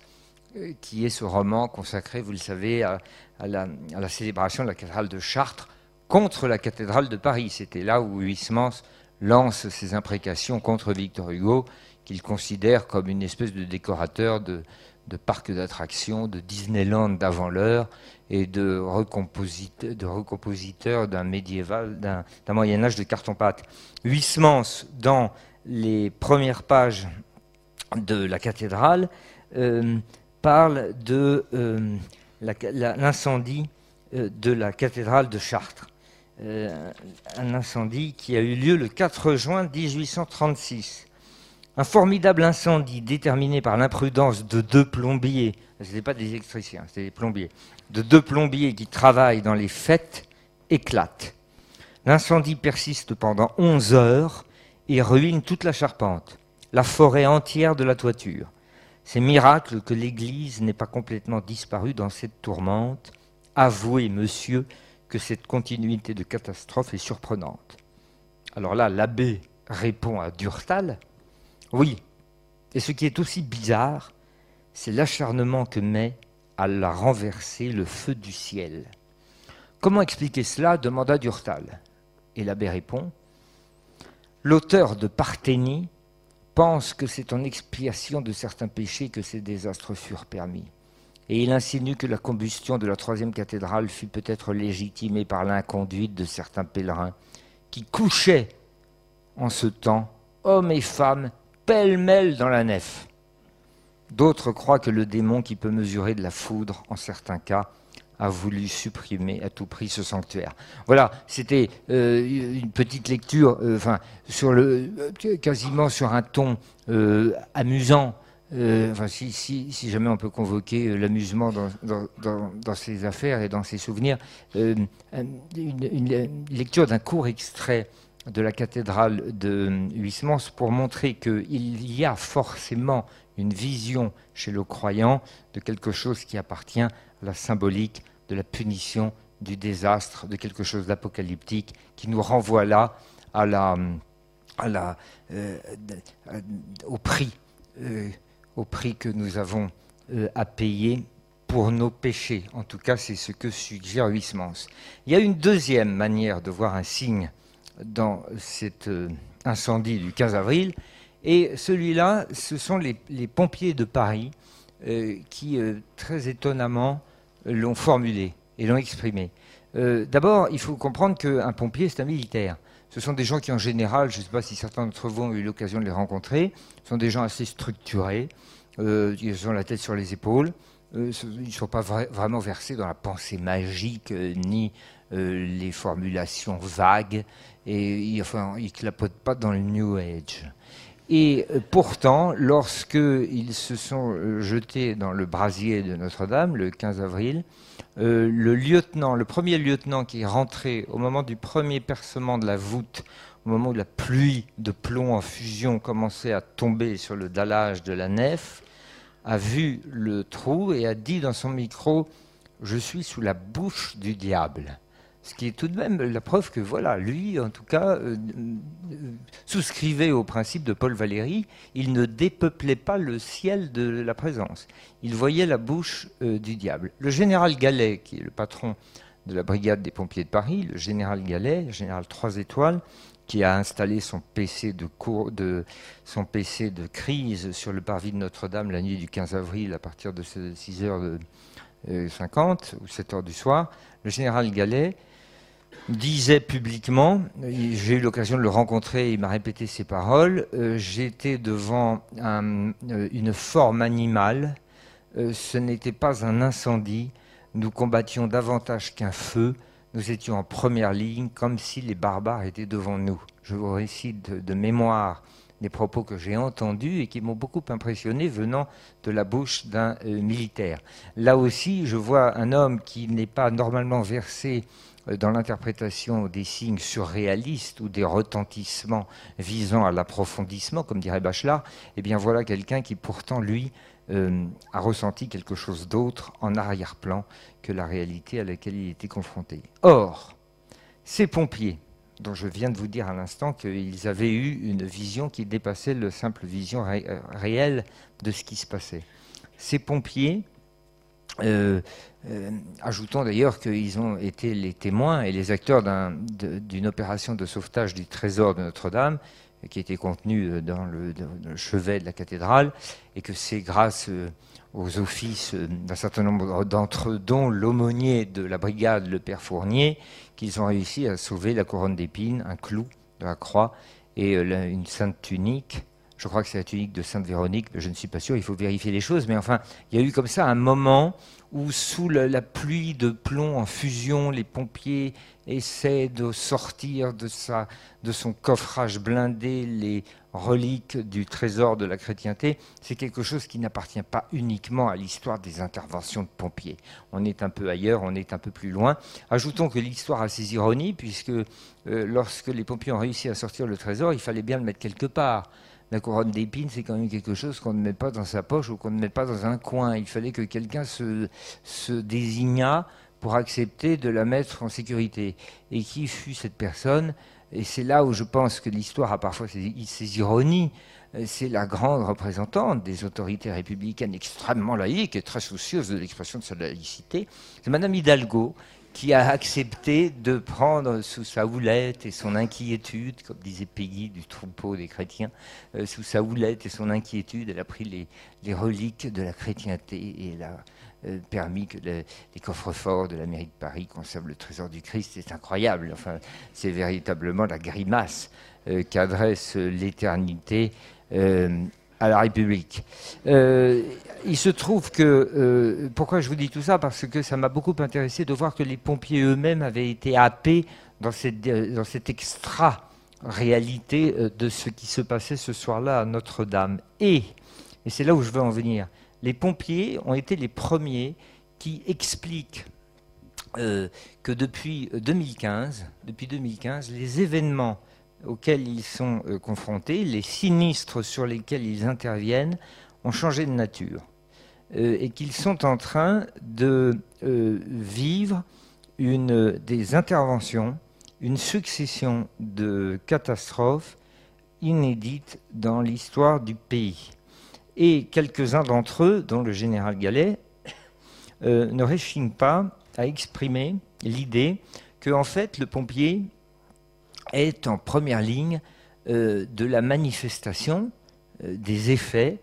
euh, qui est ce roman consacré, vous le savez, à, la, célébration de la cathédrale de Chartres contre la cathédrale de Paris. C'était là où Huysmans lance ses imprécations contre Victor Hugo, qu'il considère comme une espèce de décorateur de, de parcs d'attractions, de Disneyland d'avant l'heure et de, recompositeur d'un Moyen Âge de carton-pâte. Huysmans, dans les premières pages de la cathédrale euh, parlent de euh, l'incendie euh, de la cathédrale de Chartres. un incendie qui a eu lieu le 4 juin 1836. Un formidable incendie déterminé par l'imprudence de deux plombiers, ce pas des électriciens, c'était des plombiers, de deux plombiers qui travaillent dans les fêtes, éclate. L'incendie persiste pendant 11 heures et ruine toute la charpente, la forêt entière de la toiture. C'est miracle que l'Église n'ait pas complètement disparu dans cette tourmente. Avouez, monsieur, que cette continuité de catastrophe est surprenante. Alors là, l'abbé répond à Durtal Oui, et ce qui est aussi bizarre, c'est l'acharnement que met à la renverser le feu du ciel. Comment expliquer cela? demanda Durtal. Et l'abbé répond L'auteur de Parthénie pense que c'est en expiation de certains péchés que ces désastres furent permis. Et il insinue que la combustion de la troisième cathédrale fut peut-être légitimée par l'inconduite de certains pèlerins qui couchaient en ce temps, hommes et femmes, pêle-mêle dans la nef. D'autres croient que le démon qui peut mesurer de la foudre en certains cas a voulu supprimer à tout prix ce sanctuaire. Voilà, c'était euh, une petite lecture, euh, euh, quasiment sur un ton amusant. enfin, si, jamais on peut convoquer l'amusement dans, dans, affaires et dans ces souvenirs, une, une, lecture d'un court extrait de la cathédrale de Huysmans pour montrer qu'il y a forcément une vision chez le croyant de quelque chose qui appartient à la symbolique de la punition, du désastre, de quelque chose d'apocalyptique qui nous renvoie là euh, au, prix, euh, au prix que nous avons euh, à payer pour nos péchés. En tout cas, c'est ce que suggère Huysmans. Il y a une deuxième manière de voir un signe dans cet incendie du 15 avril, Et celui-là, ce sont les, pompiers de Paris qui, très étonnamment, l'ont formulé et l'ont exprimé. D'abord, il faut comprendre qu'un pompier, c'est un militaire. Ce sont des gens qui, en général, je ne sais pas si certains d'entre vous ont eu l'occasion de les rencontrer, sont des gens assez structurés, euh, ils ont la tête sur les épaules, euh, ils ne sont pas vraiment versés dans la pensée magique, euh, ni les formulations vagues, et ils ne clapotent pas dans le New Age. Et pourtant, lorsqu'ils se sont jetés dans le brasier de Notre-Dame, le 15 avril, le lieutenant, le premier lieutenant qui est rentré au moment du premier percement de la voûte, au moment où la pluie de plomb en fusion commençait à tomber sur le dallage de la nef, a vu le trou et a dit dans son micro Je suis sous la bouche du diable. Ce qui est tout de même la preuve que, voilà, lui, en tout cas, euh, euh, souscrivait au principe de Paul Valéry. Il ne dépeuplait pas le ciel de la présence. Il voyait la bouche euh, du diable. Le général Gallet, qui est le patron de la brigade des pompiers de Paris, le général Gallet, le général trois étoiles, qui a installé son PC de, son PC de crise sur le parvis de Notre-Dame la nuit du 15 avril à partir de 6h50 euh, ou 7h du soir, le général Gallet disait publiquement, j'ai eu l'occasion de le rencontrer, il m'a répété ces paroles, euh, j'étais devant euh, une forme animale, ce n'était pas un incendie, nous combattions davantage qu'un feu, nous étions en première ligne, comme si les barbares étaient devant nous. Je vous récite de, mémoire des propos que j'ai entendus et qui m'ont beaucoup impressionné venant de la bouche d'un euh, militaire. Là aussi, je vois un homme qui n'est pas normalement versé euh, dans l'interprétation des signes surréalistes ou des retentissements visant à l'approfondissement, comme dirait Bachelard, eh bien voilà quelqu'un qui pourtant, lui, euh, a ressenti quelque chose d'autre en arrière-plan que la réalité à laquelle il était confronté. Or, ces pompiers, dont je viens de vous dire à l'instant qu'ils avaient eu une vision qui dépassait le simple vision euh, réelle de ce qui se passait. Ces pompiers, euh, ajoutons d'ailleurs qu'ils ont été les témoins et les acteurs d'une opération de sauvetage du trésor de Notre-Dame qui était contenu euh, dans le, chevet de la cathédrale, et que c'est grâce euh, aux offices euh, d'un certain nombre d'entre eux, dont l'aumônier de la brigade, le père Fournier, qu'ils ont réussi à sauver la couronne d'épines, un clou de la croix et une sainte tunique. Je crois que c'est la tunique de Sainte Véronique, mais je ne suis pas sûr, il faut vérifier les choses. Mais enfin, il y a eu comme ça un moment où, sous la pluie de plomb en fusion, les pompiers essaie de sortir de, sa, de son coffrage blindé les reliques du trésor de la chrétienté, c'est quelque chose qui n'appartient pas uniquement à l'histoire des interventions de pompiers. On est un peu ailleurs, on est un peu plus loin. Ajoutons que l'histoire a ses ironies, puisque euh, lorsque les pompiers ont réussi à sortir le trésor, il fallait bien le mettre quelque part. La couronne d'épines, c'est quand même quelque chose qu'on ne met pas dans sa poche ou qu'on ne met pas dans un coin. Il fallait que quelqu'un se, désignât pour accepter de la mettre en sécurité. Et qui fut cette personne? Et c'est là où je pense que l'histoire a parfois ses, ironies. Euh, c'est la grande représentante des autorités républicaines extrêmement laïques et très soucieuse de l'expression de sa laïcité. C'est Madame Hidalgo qui a accepté de prendre sous sa houlette et son inquiétude, comme disait Peggy du troupeau des chrétiens, euh, sous sa houlette et son inquiétude, elle a pris les, reliques de la chrétienté et la, euh, permis que les coffres-forts de la mairie de Paris conservent le trésor du Christ. C'est incroyable. Enfin, c'est véritablement la grimace euh, qu'adresse l'éternité à la République. il se trouve que, pourquoi je vous dis tout ça? Parce que ça m'a beaucoup intéressé de voir que les pompiers eux-mêmes avaient été happés dans cette, dans cette extra-réalité de ce qui se passait ce soir-là à Notre-Dame. Et, et c'est là où je veux en venir, les pompiers ont été les premiers qui expliquent euh, que depuis 2015, depuis 2015, les événements auxquels ils sont euh, confrontés, les sinistres sur lesquels ils interviennent, ont changé de nature euh, et qu'ils sont en train de vivre une, des interventions, une succession de catastrophes inédites dans l'histoire du pays. Et quelques-uns d'entre eux, dont le général Gallet, euh, ne réchignent pas à exprimer l'idée que en fait le pompier est en première ligne euh, de la manifestation des effets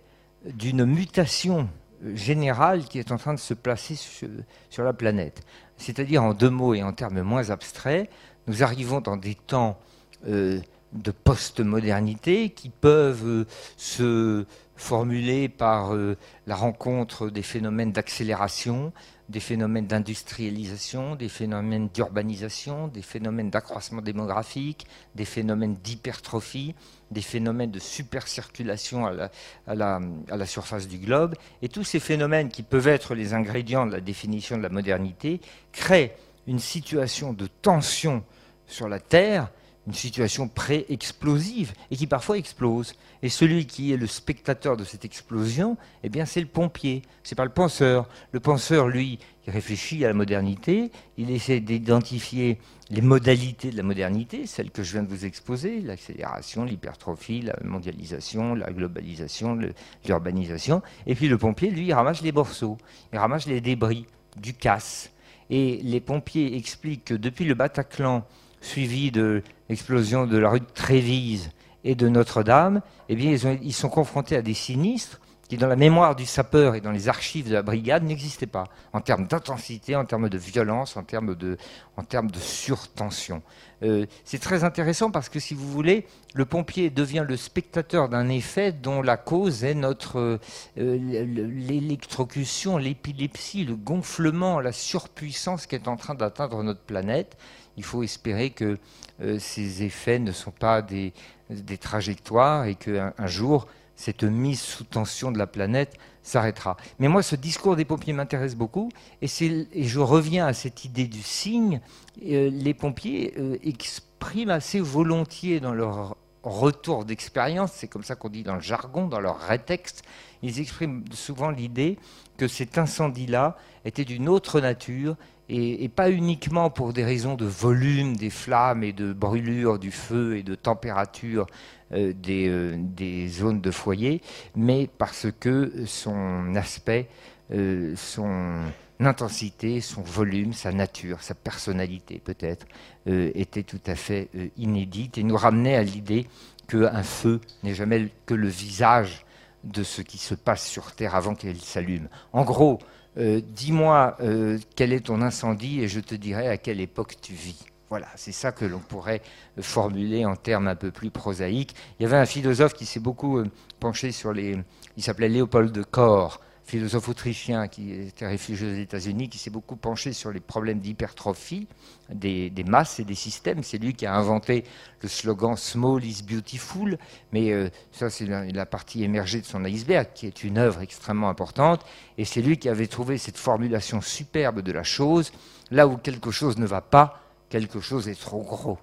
d'une mutation générale qui est en train de se placer sur, la planète. C'est-à-dire, en deux mots et en termes moins abstraits, nous arrivons dans des temps euh, de post-modernité qui peuvent euh, se formuler par euh, la rencontre des phénomènes d'accélération, des phénomènes d'industrialisation, des phénomènes d'urbanisation, des phénomènes d'accroissement démographique, des phénomènes d'hypertrophie, des phénomènes de supercirculation à la, à, la, à la, surface du globe. Et tous ces phénomènes qui peuvent être les ingrédients de la définition de la modernité créent une situation de tension sur la Terre une situation pré-explosive et qui parfois explose. Et celui qui est le spectateur de cette explosion, eh bien, c'est le pompier, c'est pas le penseur. Le penseur, lui, il réfléchit à la modernité, il essaie d'identifier les modalités de la modernité, celles que je viens de vous exposer, l'accélération, l'hypertrophie, la mondialisation, la globalisation, l'urbanisation. Et puis le pompier, lui, il ramasse les morceaux, il ramasse les débris du casse. Et les pompiers expliquent que depuis le Bataclan, suivi de l'explosion de la rue de Trévise et de Notre-Dame, eh bien, ils, sont confrontés à des sinistres qui, dans la mémoire du sapeur et dans les archives de la brigade, n'existaient pas, en termes d'intensité, en termes de violence, en termes de, surtension. Euh, c'est très intéressant parce que, si vous voulez, le pompier devient le spectateur d'un effet dont la cause est notre euh, l'électrocution, l'épilepsie, le gonflement, la surpuissance qui est en train d'atteindre notre planète il faut espérer que euh, ces effets ne sont pas des, trajectoires et qu'un un jour, cette mise sous tension de la planète s'arrêtera. Mais moi, ce discours des pompiers m'intéresse beaucoup, et, et, je reviens à cette idée du signe. Euh, les pompiers euh, expriment assez volontiers dans leur retour d'expérience, c'est comme ça qu'on dit dans le jargon, dans leur rétexte, ils expriment souvent l'idée que cet incendie-là était d'une autre nature et, pas uniquement pour des raisons de volume des flammes et de brûlure du feu et de température euh, euh, des, zones de foyer, mais parce que son aspect, euh, son intensité, son volume, sa nature, sa personnalité peut-être, était tout à fait inédite et nous ramenait à l'idée qu'un feu n'est jamais que le visage de ce qui se passe sur Terre avant qu'elle s'allume. En gros, euh, dis-moi euh, quel est ton incendie et je te dirai à quelle époque tu vis. Voilà, c'est ça que l'on pourrait formuler en termes un peu plus prosaïques. Il y avait un philosophe qui s'est beaucoup euh, penché sur les... Il s'appelait Léopold de Cor, philosophe autrichien qui était réfugié aux États-Unis, qui s'est beaucoup penché sur les problèmes d'hypertrophie des, masses et des systèmes. C'est lui qui a inventé le slogan Small is beautiful, mais euh, ça c'est la, partie émergée de son iceberg, qui est une œuvre extrêmement importante, et c'est lui qui avait trouvé cette formulation superbe de la chose, là où quelque chose ne va pas, quelque chose est trop gros.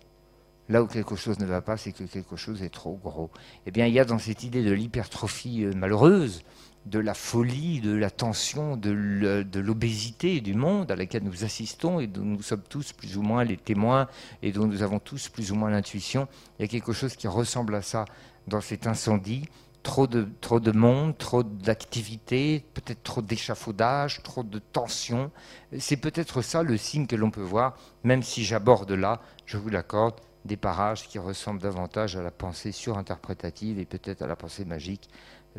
Là où quelque chose ne va pas, c'est que quelque chose est trop gros. Eh bien, il y a dans cette idée de l'hypertrophie euh, malheureuse, de la folie, de la tension, de l'obésité du monde à laquelle nous assistons et dont nous sommes tous plus ou moins les témoins et dont nous avons tous plus ou moins l'intuition. Il y a quelque chose qui ressemble à ça dans cet incendie. Trop de, trop de monde, trop d'activité, peut-être trop d'échafaudage, trop de tension. C'est peut-être ça le signe que l'on peut voir, même si j'aborde là, je vous l'accorde, des parages qui ressemblent davantage à la pensée surinterprétative et peut-être à la pensée magique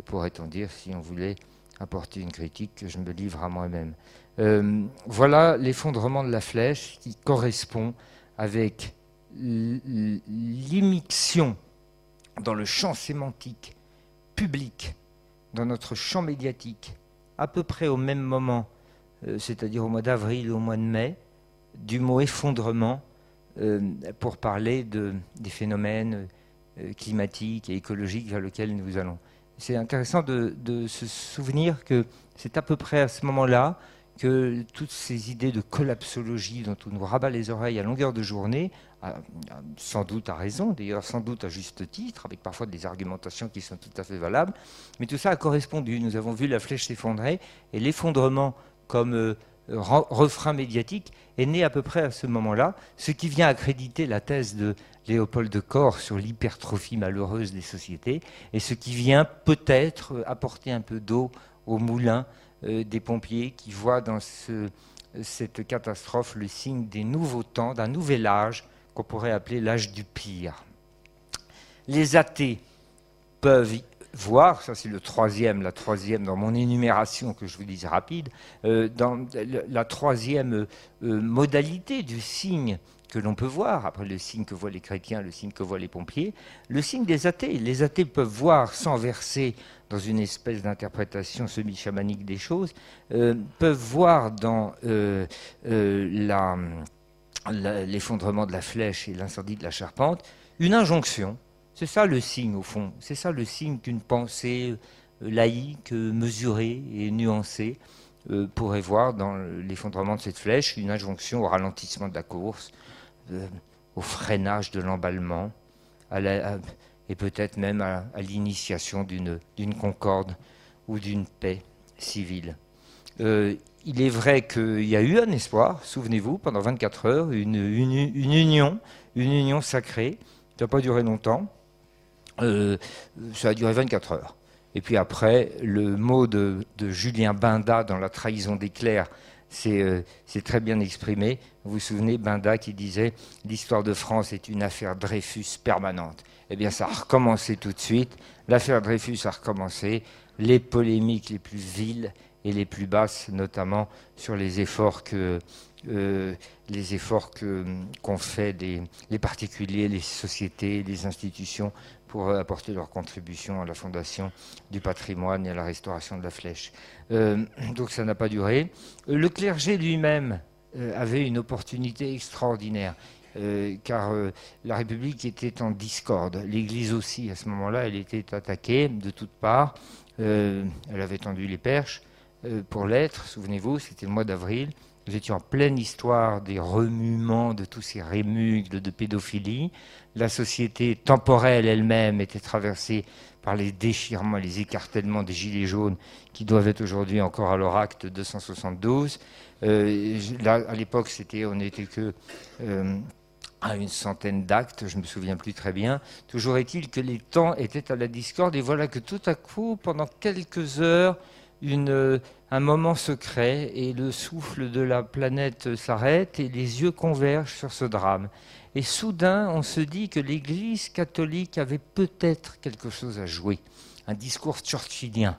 pourrait-on dire, si on voulait apporter une critique que je me livre à moi-même. Euh, voilà l'effondrement de la flèche qui correspond avec l'immixtion dans le champ sémantique public, dans notre champ médiatique, à peu près au même moment, euh, c'est-à-dire au mois d'avril ou au mois de mai, du mot effondrement euh, pour parler de, des phénomènes climatiques et écologiques vers lesquels nous allons c'est intéressant de, se souvenir que c'est à peu près à ce moment-là que toutes ces idées de collapsologie dont on nous rabat les oreilles à longueur de journée, sans doute à raison, d'ailleurs sans doute à juste titre, avec parfois des argumentations qui sont tout à fait valables, mais tout ça a correspondu. Nous avons vu la flèche s'effondrer et l'effondrement comme euh, refrain médiatique est né à peu près à ce moment-là, ce qui vient accréditer la thèse de Léopold de Cor sur l'hypertrophie malheureuse des sociétés, et ce qui vient peut-être apporter un peu d'eau au moulin euh, des pompiers qui voient dans cette catastrophe le signe des nouveaux temps, d'un nouvel âge qu'on pourrait appeler l'âge du pire. Les athées peuvent voir, ça c'est le troisième, la troisième dans mon énumération que je vous dis rapide, dans la troisième modalité du signe que l'on peut voir, après le signe que voient les chrétiens, le signe que voient les pompiers, le signe des athées. Les athées peuvent voir sans verser dans une espèce d'interprétation semi-chamanique des choses, euh, peuvent voir dans euh, euh, l'effondrement de la flèche et l'incendie de la charpente une injonction. C'est ça le signe au fond, c'est ça le signe qu'une pensée laïque, mesurée et nuancée pourrait voir dans l'effondrement de cette flèche, une injonction au ralentissement de la course, au freinage de l'emballement, et peut-être même à, l'initiation d'une concorde ou d'une paix civile. Euh, il est vrai qu'il y a eu un espoir, souvenez-vous, pendant 24 heures, une, union, une union sacrée, qui n'a pas duré longtemps, euh, ça a duré 24 heures. Et puis après, le mot de, Julien Binda dans La trahison d'éclair euh, c'est très bien exprimé. Vous vous souvenez, Binda qui disait L'histoire de France est une affaire Dreyfus permanente. Eh bien, ça a recommencé tout de suite. L'affaire Dreyfus a recommencé. Les polémiques les plus viles et les plus basses, notamment sur les efforts. Euh, les efforts qu'ont fait les particuliers, les sociétés, les institutions pour apporter leur contribution à la fondation du patrimoine et à la restauration de la flèche. Euh, donc ça n'a pas duré. Euh, le clergé lui-même euh, avait une opportunité extraordinaire. car la République était en discorde. L'Église aussi, à ce moment-là, elle était attaquée de toutes parts. elle avait tendu les perches pour l'être, souvenez-vous, c'était le mois d'avril. Nous étions en pleine histoire des remuements de tous ces rémugles de pédophilie. La société temporelle elle-même était traversée par les déchirements, les écartèlements des gilets jaunes qui doivent être aujourd'hui encore à leur acte 272. Euh, à l'époque, c'était, on n'était que euh, à une centaine d'actes, je ne me souviens plus très bien. Toujours est-il que les temps étaient à la discorde et voilà que tout à coup, pendant quelques heures, une, un moment secret et le souffle de la planète s'arrête et les yeux convergent sur ce drame. Et soudain, on se dit que l'Église catholique avait peut-être quelque chose à jouer, un discours churchillien,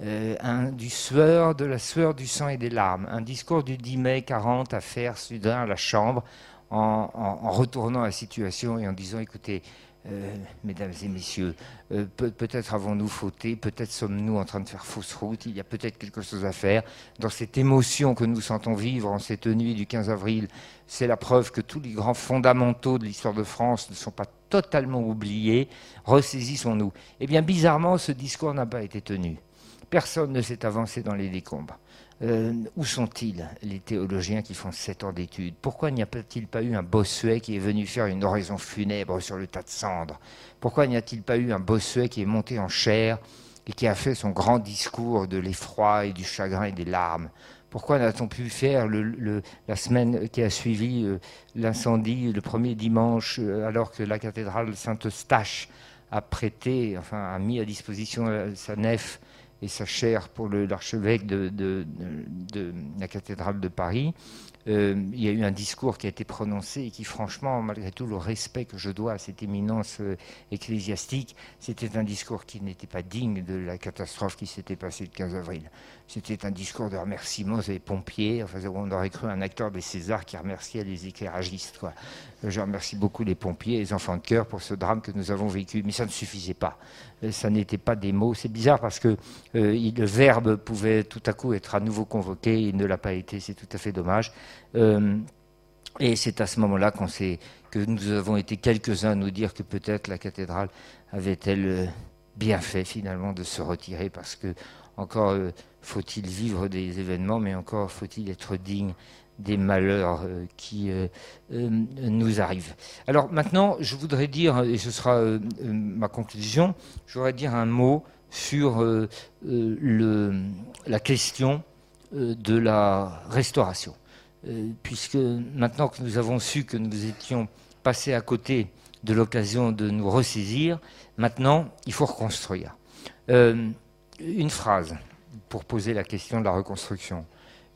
euh, un, du de la sueur, du sang et des larmes, un discours du 10 mai 40 à faire soudain à la Chambre en, en retournant la situation et en disant écoutez, euh, mesdames et messieurs, euh, peut-être avons-nous fauté, peut-être sommes-nous en train de faire fausse route, il y a peut-être quelque chose à faire. Dans cette émotion que nous sentons vivre en cette nuit du 15 avril, c'est la preuve que tous les grands fondamentaux de l'histoire de France ne sont pas totalement oubliés. Ressaisissons-nous. Eh bien, bizarrement, ce discours n'a pas été tenu. Personne ne s'est avancé dans les décombres. Euh, où sont-ils, les théologiens qui font sept ans d'études? Pourquoi n'y a-t-il pas eu un Bossuet qui est venu faire une oraison funèbre sur le tas de cendres? Pourquoi n'y a-t-il pas eu un Bossuet qui est monté en chair et qui a fait son grand discours de l'effroi et du chagrin et des larmes? Pourquoi n'a-t-on pu faire la semaine qui a suivi euh, l'incendie, le premier dimanche, euh, alors que la cathédrale Saint-Eustache a prêté, enfin a mis à disposition sa nef et sa chair pour l'archevêque de, la cathédrale de Paris. Euh, il y a eu un discours qui a été prononcé et qui, franchement, malgré tout le respect que je dois à cette éminence euh, ecclésiastique, c'était un discours qui n'était pas digne de la catastrophe qui s'était passée le 15 avril. C'était un discours de remerciement des pompiers. Enfin, on aurait cru un acteur de César qui remerciait les éclairagistes. Je remercie beaucoup les pompiers et les enfants de cœur pour ce drame que nous avons vécu. Mais ça ne suffisait pas. Euh, ça n'était pas des mots. C'est bizarre parce que euh, le verbe pouvait tout à coup être à nouveau convoqué. Il ne l'a pas été. C'est tout à fait dommage. Euh, et c'est à ce moment-là qu'on que nous avons été quelques-uns à nous dire que peut-être la cathédrale avait-elle bien fait finalement de se retirer parce que encore faut-il vivre des événements, mais encore faut-il être digne des malheurs euh, qui euh, euh, nous arrivent. Alors maintenant, je voudrais dire, et ce sera ma conclusion, je voudrais dire un mot sur la question de la restauration. puisque maintenant que nous avons su que nous étions passés à côté de l'occasion de nous ressaisir, maintenant il faut reconstruire. une phrase pour poser la question de la reconstruction.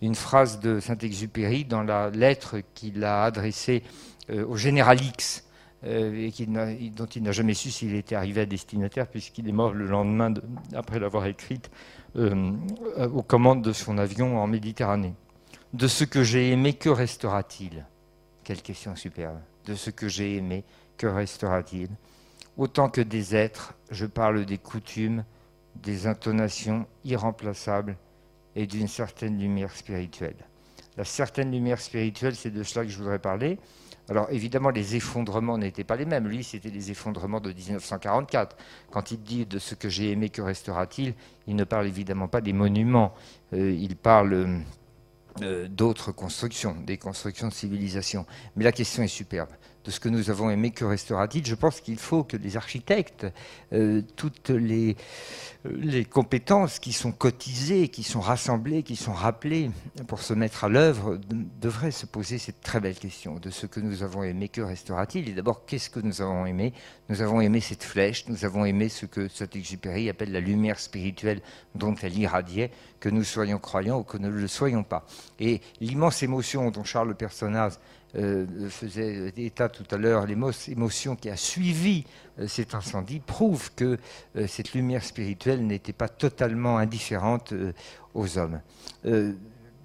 Une phrase de Saint-Exupéry dans la lettre qu'il a adressée euh, au général X et dont il n'a jamais su s'il était arrivé à destinataire, puisqu'il est mort le lendemain, après l'avoir écrite, aux commandes de son avion en Méditerranée. De ce que j'ai aimé, que restera-t-il? Quelle question superbe. De ce que j'ai aimé, que restera-t-il? Autant que des êtres, je parle des coutumes, des intonations irremplaçables et d'une certaine lumière spirituelle. La certaine lumière spirituelle, c'est de cela que je voudrais parler. Alors évidemment, les effondrements n'étaient pas les mêmes. Lui, c'était les effondrements de 1944. Quand il dit de ce que j'ai aimé, que restera-t-il Il ne parle évidemment pas des monuments. Euh, il parle euh, d'autres constructions, des constructions de civilisation. Mais la question est superbe de ce que nous avons aimé, que restera-t-il. Je pense qu'il faut que les architectes, euh, toutes les, les, compétences qui sont cotisées, qui sont rassemblées, qui sont rappelées pour se mettre à l'œuvre, devraient se poser cette très belle question de ce que nous avons aimé, que restera-t-il. Et d'abord, qu'est-ce que nous avons aimé? Nous avons aimé cette flèche, nous avons aimé ce que Saint-Exupéry appelle la lumière spirituelle dont elle irradiait, que nous soyons croyants ou que nous ne le soyons pas. Et l'immense émotion dont Charles Personnaz euh, faisait état tout à l'heure, l'émotion qui a suivi euh, cet incendie prouve que euh, cette lumière spirituelle n'était pas totalement indifférente aux hommes.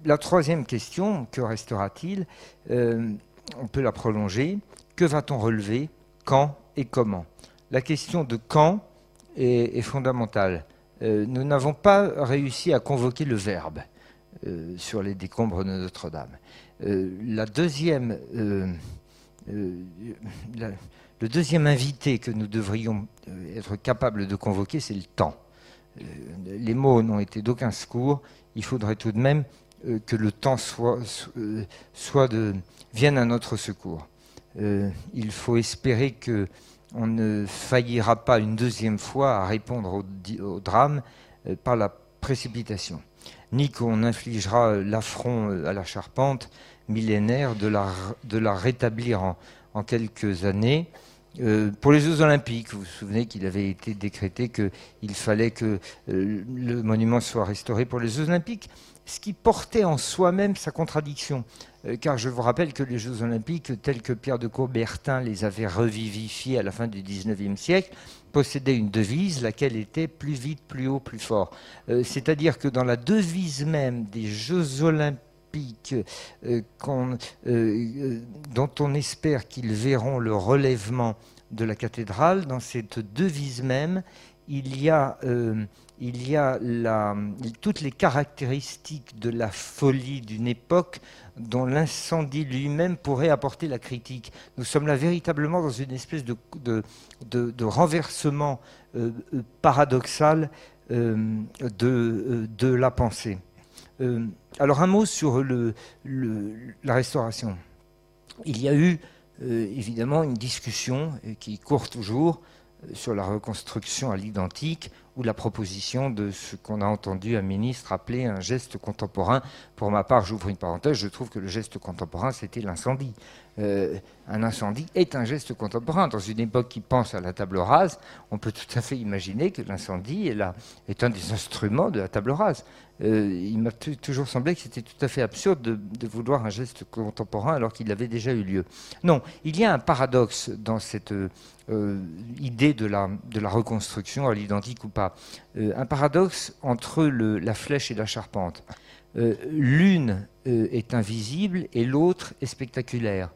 la troisième question, que restera-t-il? On peut la prolonger. Que va-t-on relever? Quand et comment? La question de quand est, est fondamentale. nous n'avons pas réussi à convoquer le verbe sur les décombres de Notre-Dame. Euh, la deuxième, euh, euh, le deuxième invité que nous devrions être capables de convoquer, c'est le temps. les mots n'ont été d'aucun secours. Il faudrait tout de même que le temps vienne à notre secours. il faut espérer que on ne faillira pas une deuxième fois à répondre au drame par la précipitation ni qu'on infligera l'affront à la charpente millénaire de la, rétablir en, quelques années. Euh, pour les Jeux Olympiques, vous vous souvenez qu'il avait été décrété qu'il fallait que euh, le monument soit restauré pour les Jeux Olympiques, ce qui portait en soi-même sa contradiction. Euh, car je vous rappelle que les Jeux Olympiques, tels que Pierre de Coubertin les avait revivifiés à la fin du XIXe siècle, possédait une devise, laquelle était plus vite, plus haut, plus fort. Euh, c'est-à-dire que dans la devise même des Jeux olympiques, euh, euh, dont on espère qu'ils verront le relèvement de la cathédrale, dans cette devise même, il y a, il y a toutes les caractéristiques de la folie d'une époque dont l'incendie lui-même pourrait apporter la critique. Nous sommes là véritablement dans une espèce de, renversement euh, euh, paradoxal euh, de, la pensée. alors un mot sur la restauration. Il y a eu évidemment une discussion qui court toujours sur la reconstruction à l'identique ou la proposition de ce qu'on a entendu un ministre appeler un geste contemporain. Pour ma part, j'ouvre une parenthèse, je trouve que le geste contemporain, c'était l'incendie. Euh, un incendie est un geste contemporain. Dans une époque qui pense à la table rase, on peut tout à fait imaginer que l'incendie est, est un des instruments de la table rase. Euh, il m'a toujours semblé que c'était tout à fait absurde de, vouloir un geste contemporain alors qu'il avait déjà eu lieu. Non, il y a un paradoxe dans cette euh, idée de la, reconstruction, à l'identique ou pas. un paradoxe entre la flèche et la charpente. L'une est invisible et l'autre est spectaculaire.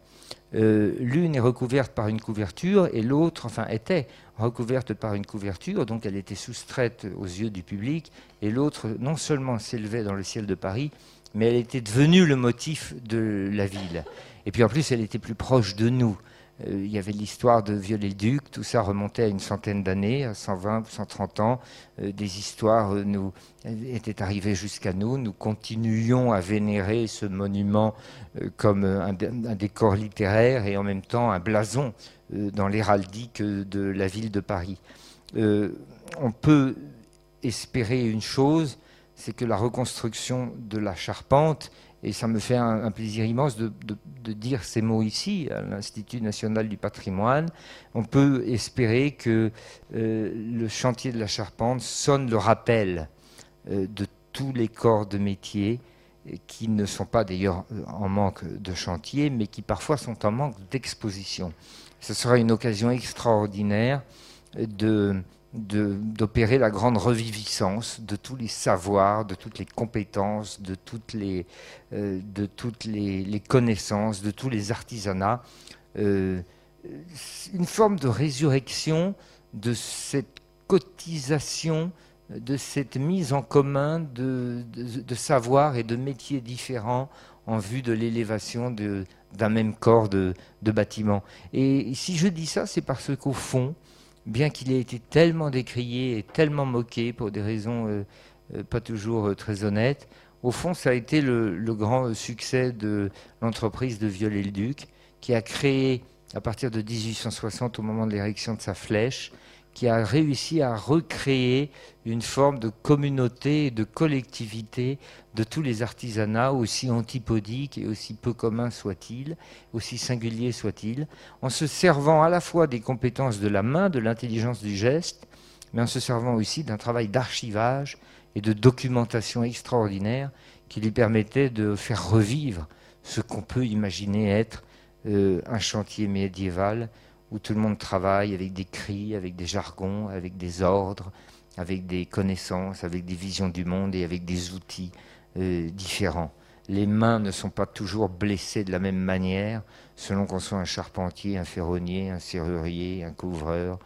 Euh, l'une est recouverte par une couverture et l'autre, enfin, était recouverte par une couverture, donc elle était soustraite aux yeux du public, et l'autre non seulement s'élevait dans le ciel de Paris, mais elle était devenue le motif de la ville. Et puis en plus, elle était plus proche de nous. Euh, il y avait l'histoire de Viollet-le-Duc, tout ça remontait à une centaine d'années, à 120, 130 ans. Euh, des histoires euh, nous étaient arrivées jusqu'à nous. Nous continuions à vénérer ce monument comme un, décor littéraire et en même temps un blason dans l'héraldique de la ville de Paris. on peut espérer une chose, c'est que la reconstruction de la charpente et ça me fait un, plaisir immense de, dire ces mots ici, à l'Institut national du patrimoine. On peut espérer que euh, le chantier de la charpente sonne le rappel euh, de tous les corps de métier qui ne sont pas d'ailleurs en manque de chantier, mais qui parfois sont en manque d'exposition. ce sera une occasion extraordinaire de d'opérer la grande reviviscence de tous les savoirs, de toutes les compétences, de toutes les, euh, de toutes les, connaissances, de tous les artisanats. Euh, une forme de résurrection de cette cotisation, de cette mise en commun de, de, savoirs et de métiers différents en vue de l'élévation d'un même corps de, de bâtiment. Et si je dis ça, c'est parce qu'au fond, bien qu'il ait été tellement décrié et tellement moqué pour des raisons euh, euh, pas toujours euh, très honnêtes, au fond, ça a été le, grand succès de l'entreprise de Viollet-le-Duc, qui a créé, à partir de 1860, au moment de l'érection de sa flèche, qui a réussi à recréer une forme de communauté et de collectivité de tous les artisanats, aussi antipodiques et aussi peu communs soient-ils, aussi singuliers soient-ils, en se servant à la fois des compétences de la main, de l'intelligence du geste, mais en se servant aussi d'un travail d'archivage et de documentation extraordinaire qui lui permettait de faire revivre ce qu'on peut imaginer être euh, un chantier médiéval où tout le monde travaille avec des cris, avec des jargons, avec des ordres, avec des connaissances, avec des visions du monde et avec des outils euh, différents. Les mains ne sont pas toujours blessées de la même manière, selon qu'on soit un charpentier, un ferronnier, un serrurier, un couvreur,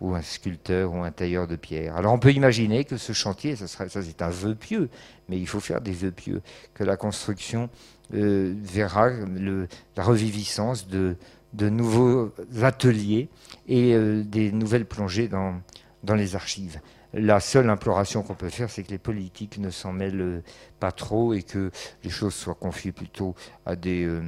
ou un sculpteur ou un tailleur de pierre. Alors on peut imaginer que ce chantier, ça, c'est un vœu pieux, mais il faut faire des vœux pieux, que la construction euh, verra la reviviscence de, de nouveaux ateliers et euh, des nouvelles plongées dans, dans les archives. La seule imploration qu'on peut faire, c'est que les politiques ne s'en mêlent euh, pas trop et que les choses soient confiées plutôt à des, euh,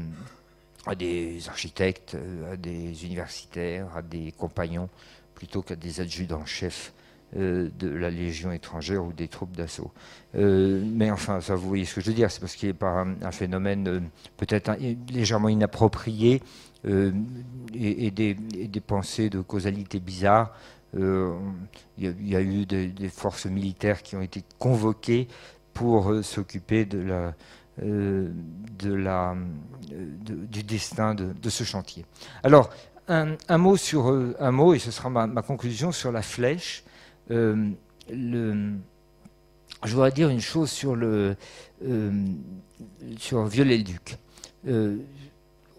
à des architectes, à des universitaires, à des compagnons, plutôt qu'à des adjudants-chefs de la Légion étrangère ou des troupes d'assaut. mais enfin, ça, vous voyez ce que je veux dire, c'est parce qu'il est pas un, phénomène peut-être légèrement inapproprié euh, et, des, pensées de causalité bizarre. Euh, il y, a eu des, forces militaires qui ont été convoquées pour euh, s'occuper du destin de, ce chantier. Alors, un, mot sur un mot, et ce sera ma, conclusion sur la flèche. je voudrais dire une chose sur le sur Viollet-le-Duc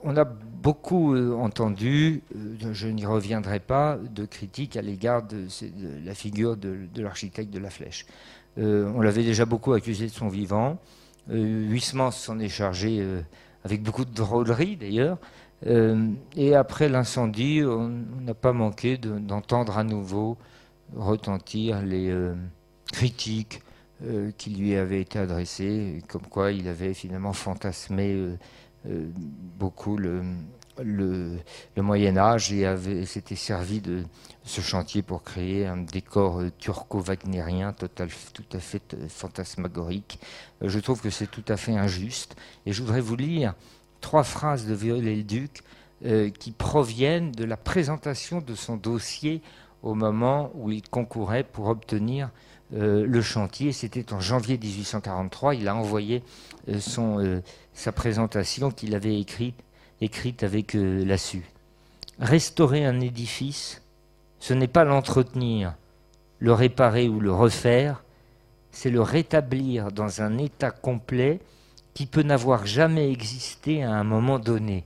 on a beaucoup euh, entendu, euh, je n'y reviendrai pas, de critiques à l'égard de, la figure de, l'architecte de la flèche. Euh, on l'avait déjà beaucoup accusé de son vivant. Huysmans s'en est chargé avec beaucoup de drôlerie d'ailleurs. et après l'incendie, on n'a pas manqué d'entendre à nouveau retentir les critiques qui lui avaient été adressées, comme quoi il avait finalement fantasmé euh, beaucoup le, Moyen Âge et s'était servi de ce chantier pour créer un décor euh, turco-wagnérien tout à fait euh, fantasmagorique. Je trouve que c'est tout à fait injuste. Et je voudrais vous lire trois phrases de Viollet-le-Duc qui proviennent de la présentation de son dossier au moment où il concourait pour obtenir le chantier. C'était en janvier 1843. Il a envoyé son sa présentation qu'il avait écrite, écrite avec euh, Lassu. Restaurer un édifice, ce n'est pas l'entretenir, le réparer ou le refaire, c'est le rétablir dans un état complet qui peut n'avoir jamais existé à un moment donné.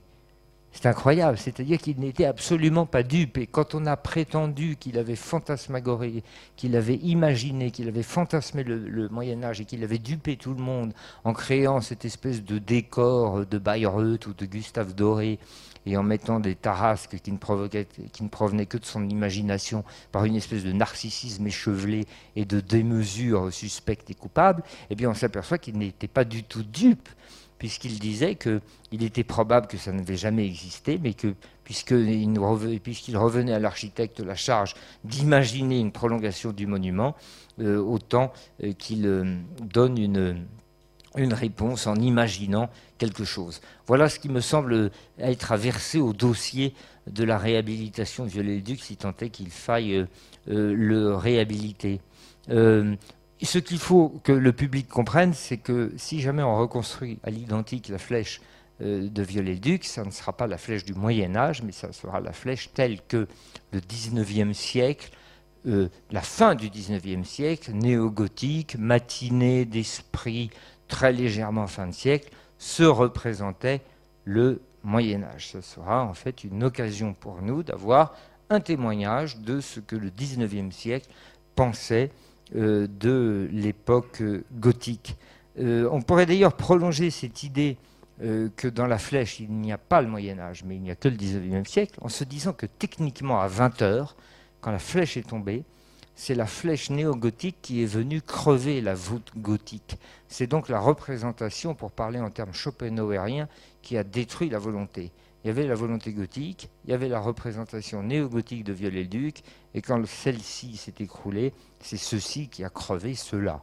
C'est incroyable, c'est-à-dire qu'il n'était absolument pas dupe. Et quand on a prétendu qu'il avait fantasmagoré, qu'il avait imaginé, qu'il avait fantasmé le, Moyen Âge et qu'il avait dupé tout le monde en créant cette espèce de décor de Bayreuth ou de Gustave Doré et en mettant des tarasques qui ne, qui ne provenaient que de son imagination par une espèce de narcissisme échevelé et de démesure suspecte et coupable, eh bien on s'aperçoit qu'il n'était pas du tout dupe puisqu'il disait qu'il était probable que ça n'avait jamais existé, mais que puisqu'il revenait à l'architecte la charge d'imaginer une prolongation du monument, euh, autant euh, qu'il euh, donne une, réponse en imaginant quelque chose. Voilà ce qui me semble être à verser au dossier de la réhabilitation de Viollet-le-Duc, si tant est qu'il faille le réhabiliter ce qu'il faut que le public comprenne, c'est que si jamais on reconstruit à l'identique la flèche de Viollet-le-Duc, ça ne sera pas la flèche du Moyen Âge, mais ça sera la flèche telle que le XIXe siècle, la fin du XIXe siècle, néo-gothique, matinée d'esprit très légèrement fin de siècle, se représentait le Moyen Âge. Ce sera en fait une occasion pour nous d'avoir un témoignage de ce que le XIXe siècle pensait euh, de l'époque euh, gothique. Euh, on pourrait d'ailleurs prolonger cette idée que dans la flèche, il n'y a pas le Moyen Âge, mais il n'y a que le XIXe siècle, en se disant que techniquement, à 20 heures, quand la flèche est tombée, c'est la flèche néo-gothique qui est venue crever la voûte gothique. C'est donc la représentation, pour parler en termes schopenhaueriens, qui a détruit la volonté. Il y avait la volonté gothique, il y avait la représentation néo-gothique de Viollet-le-Duc, et quand celle-ci s'est écroulée, c'est ceci qui a crevé cela.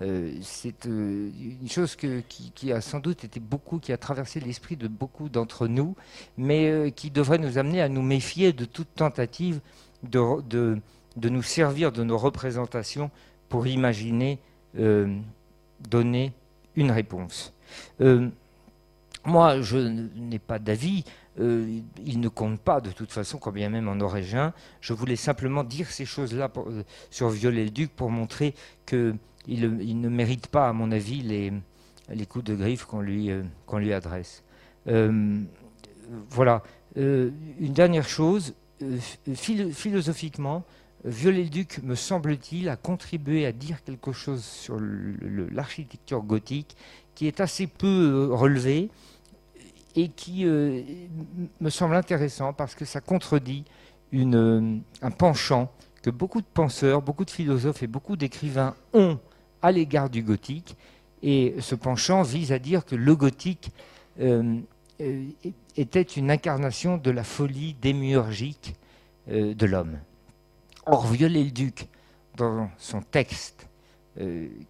Euh, c'est euh, une chose qui, a sans doute été beaucoup, qui a traversé l'esprit de beaucoup d'entre nous, mais euh, qui devrait nous amener à nous méfier de toute tentative de, nous servir de nos représentations pour imaginer donner une réponse. Moi, je n'ai pas d'avis. il ne compte pas de toute façon, quand bien même en un. Je voulais simplement dire ces choses-là sur Viollet-le-Duc pour montrer que il, ne mérite pas, à mon avis, les, coups de griffe qu'on lui, euh, adresse. Euh, voilà. Euh, une dernière chose, philosophiquement, Viollet-le-Duc, me semble-t-il, a contribué à dire quelque chose sur l'architecture gothique qui est assez peu relevé et qui me semble intéressant parce que ça contredit une, un penchant que beaucoup de penseurs, beaucoup de philosophes et beaucoup d'écrivains ont à l'égard du gothique. Et ce penchant vise à dire que le gothique euh, euh, était une incarnation de la folie démiurgique euh, de l'homme. Or, Viollet-le-Duc, dans son texte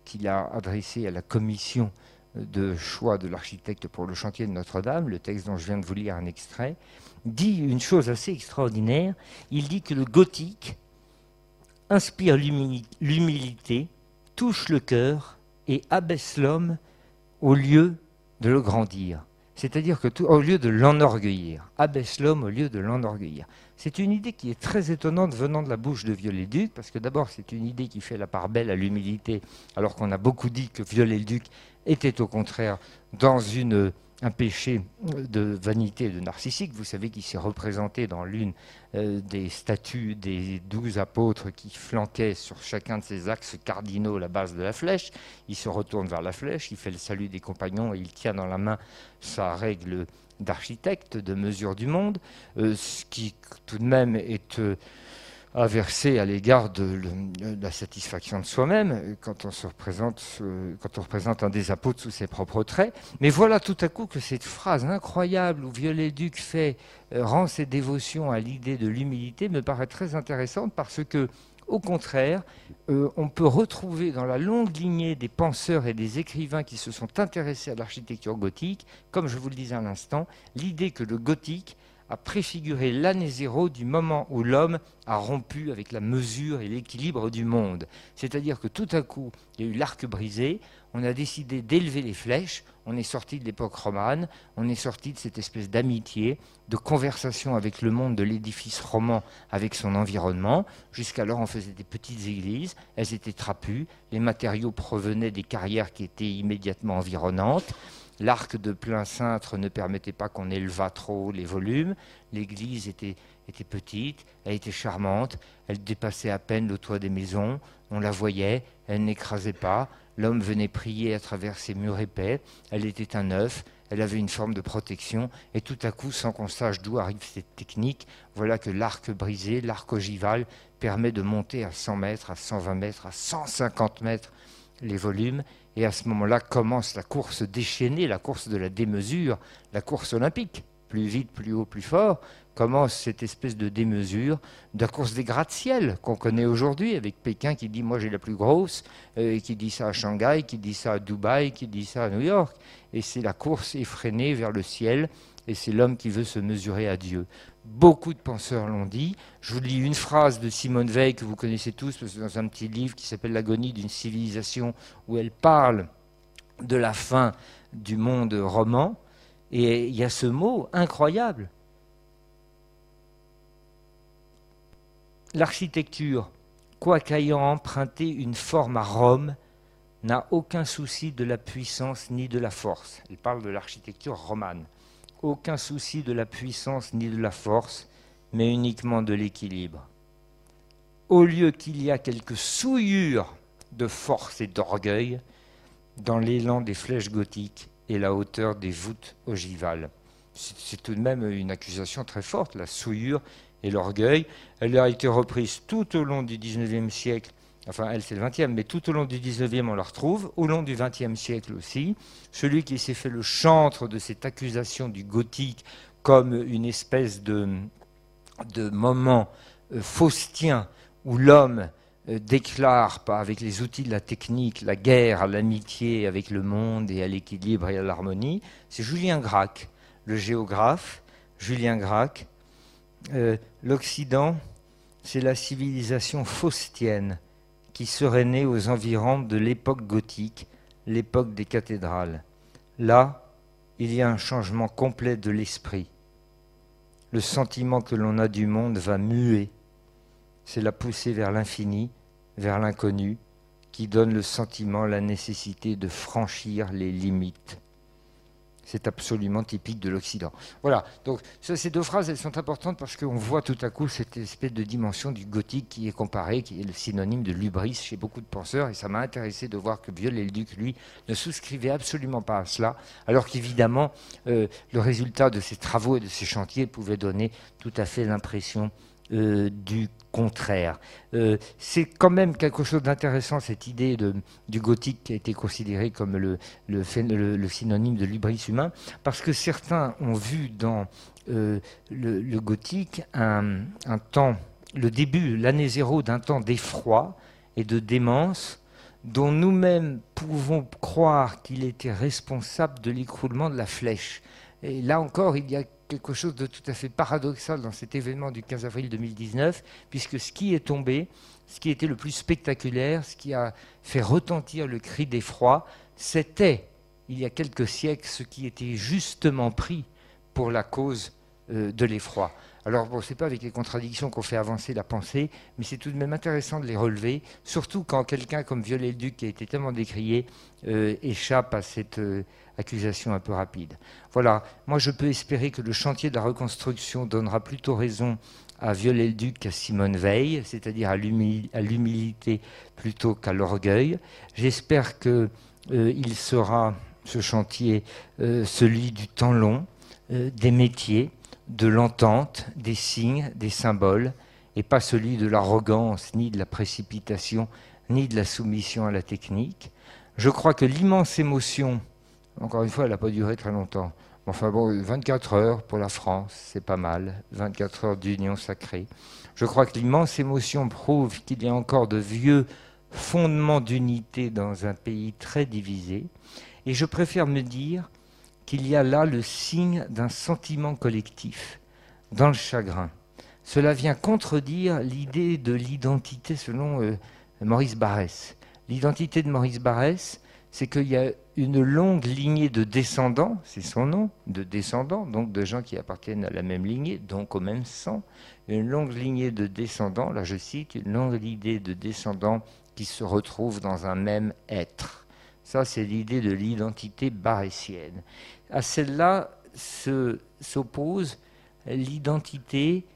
qu'il a adressé à la commission de choix de l'architecte pour le chantier de Notre-Dame, le texte dont je viens de vous lire un extrait, dit une chose assez extraordinaire. Il dit que le gothique inspire l'humilité, touche le cœur et abaisse l'homme au lieu de le grandir. C'est-à-dire que au lieu de l'enorgueillir, abaisse l'homme au lieu de l'enorgueillir. C'est une idée qui est très étonnante venant de la bouche de Viollet-le-Duc, parce que d'abord c'est une idée qui fait la part belle à l'humilité, alors qu'on a beaucoup dit que Viollet-le-Duc était au contraire dans une un péché de vanité de narcissique. Vous savez qu'il s'est représenté dans l'une euh, des statues des douze apôtres qui flanquaient sur chacun de ces axes cardinaux la base de la flèche. Il se retourne vers la flèche, il fait le salut des compagnons et il tient dans la main sa règle d'architecte, de mesure du monde, euh, ce qui tout de même est... Euh, verser à l'égard de, la satisfaction de soi-même quand on se représente, quand on représente un des apôtres sous ses propres traits. Mais voilà tout à coup que cette phrase incroyable où Viollet-Duc fait euh, rend ses dévotions à l'idée de l'humilité me paraît très intéressante parce que au contraire, euh, on peut retrouver dans la longue lignée des penseurs et des écrivains qui se sont intéressés à l'architecture gothique, comme je vous le disais à l'instant, l'idée que le gothique a préfiguré l'année zéro du moment où l'homme a rompu avec la mesure et l'équilibre du monde. C'est-à-dire que tout à coup, il y a eu l'arc brisé, on a décidé d'élever les flèches, on est sorti de l'époque romane, on est sorti de cette espèce d'amitié, de conversation avec le monde de l'édifice roman, avec son environnement. Jusqu'alors, on faisait des petites églises, elles étaient trapues, les matériaux provenaient des carrières qui étaient immédiatement environnantes. L'arc de plein cintre ne permettait pas qu'on élevât trop les volumes. L'église était, petite, elle était charmante, elle dépassait à peine le toit des maisons, on la voyait, elle n'écrasait pas, l'homme venait prier à travers ses murs épais, elle était un œuf, elle avait une forme de protection, et tout à coup, sans qu'on sache d'où arrive cette technique, voilà que l'arc brisé, l'arc ogival, permet de monter à 100 mètres, à 120 mètres, à 150 mètres les volumes, et à ce moment-là commence la course déchaînée, la course de la démesure, la course olympique. Plus vite, plus haut, plus fort, commence cette espèce de démesure, de la course des gratte-ciel qu'on connaît aujourd'hui, avec Pékin qui dit Moi j'ai la plus grosse, euh, qui dit ça à Shanghai, qui dit ça à Dubaï, qui dit ça à New York. Et c'est la course effrénée vers le ciel, et c'est l'homme qui veut se mesurer à Dieu. Beaucoup de penseurs l'ont dit. Je vous lis une phrase de Simone Veil que vous connaissez tous, dans un petit livre qui s'appelle L'agonie d'une civilisation, où elle parle de la fin du monde roman. Et il y a ce mot incroyable. L'architecture, quoiqu'ayant emprunté une forme à Rome, n'a aucun souci de la puissance ni de la force. Elle parle de l'architecture romane. Aucun souci de la puissance ni de la force, mais uniquement de l'équilibre. Au lieu qu'il y a quelques souillures de force et d'orgueil dans l'élan des flèches gothiques et la hauteur des voûtes ogivales. C'est tout de même une accusation très forte, la souillure et l'orgueil. Elle a été reprise tout au long du XIXe siècle enfin elle c'est le 20e, mais tout au long du 19e on la retrouve, au long du 20e siècle aussi. Celui qui s'est fait le chantre de cette accusation du gothique comme une espèce de, moment euh, faustien où l'homme euh, déclare, avec les outils de la technique, la guerre à l'amitié avec le monde et à l'équilibre et à l'harmonie, c'est Julien Gracq, le géographe, Julien Gracq. Euh, L'Occident, c'est la civilisation faustienne qui serait né aux environs de l'époque gothique, l'époque des cathédrales. Là, il y a un changement complet de l'esprit. Le sentiment que l'on a du monde va muer. C'est la poussée vers l'infini, vers l'inconnu, qui donne le sentiment, la nécessité de franchir les limites. C'est absolument typique de l'Occident. Voilà, donc ces deux phrases, elles sont importantes parce qu'on voit tout à coup cette espèce de dimension du gothique qui est comparée, qui est le synonyme de lubris chez beaucoup de penseurs, et ça m'a intéressé de voir que Viollet-le-Duc, lui, ne souscrivait absolument pas à cela, alors qu'évidemment, euh, le résultat de ses travaux et de ses chantiers pouvait donner tout à fait l'impression euh, du contraire. Euh, c'est quand même quelque chose d'intéressant, cette idée du gothique qui a été considéré comme le, synonyme de l'ubris humain, parce que certains ont vu dans euh, le, gothique un, un, temps, le début, l'année zéro d'un temps d'effroi et de démence, dont nous-mêmes pouvons croire qu'il était responsable de l'écroulement de la flèche. Et là encore, il y a quelque chose de tout à fait paradoxal dans cet événement du 15 avril 2019, puisque ce qui est tombé, ce qui était le plus spectaculaire, ce qui a fait retentir le cri d'effroi, c'était, il y a quelques siècles, ce qui était justement pris pour la cause de l'effroi. Alors, bon, ce n'est pas avec les contradictions qu'on fait avancer la pensée, mais c'est tout de même intéressant de les relever, surtout quand quelqu'un comme Viollet-le-Duc, qui a été tellement décrié, euh, échappe à cette, euh, accusation un peu rapide. Voilà, moi je peux espérer que le chantier de la reconstruction donnera plutôt raison à Viollet-le-Duc qu'à Simone Veil, c'est-à-dire à l'humilité plutôt qu'à l'orgueil. J'espère qu'il euh, sera, ce chantier, euh, celui du temps long, euh, des métiers, de l'entente, des signes, des symboles, et pas celui de l'arrogance, ni de la précipitation, ni de la soumission à la technique. Je crois que l'immense émotion encore une fois, elle n'a pas duré très longtemps. Enfin bon, 24 heures pour la France, c'est pas mal. 24 heures d'union sacrée. Je crois que l'immense émotion prouve qu'il y a encore de vieux fondements d'unité dans un pays très divisé. Et je préfère me dire qu'il y a là le signe d'un sentiment collectif, dans le chagrin. Cela vient contredire l'idée de l'identité selon euh, Maurice Barrès. L'identité de Maurice Barrès, c'est qu'il y a une longue lignée de descendants, c'est son nom, de descendants, donc de gens qui appartiennent à la même lignée, donc au même sang, une longue lignée de descendants, là je cite, une longue lignée de descendants qui se retrouvent dans un même être. Ça, c'est l'idée de l'identité barétienne. À celle-là s'oppose l'identité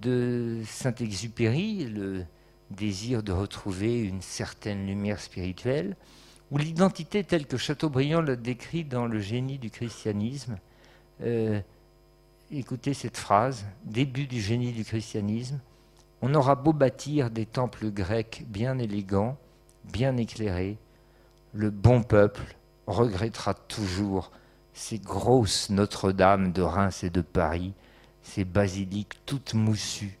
de Saint-Exupéry, le désir de retrouver une certaine lumière spirituelle, ou l'identité telle que Chateaubriand l'a décrit dans Le génie du christianisme. Euh, écoutez cette phrase, début du génie du christianisme. On aura beau bâtir des temples grecs bien élégants, bien éclairés, le bon peuple regrettera toujours ces grosses Notre-Dame de Reims et de Paris, ces basiliques toutes moussues,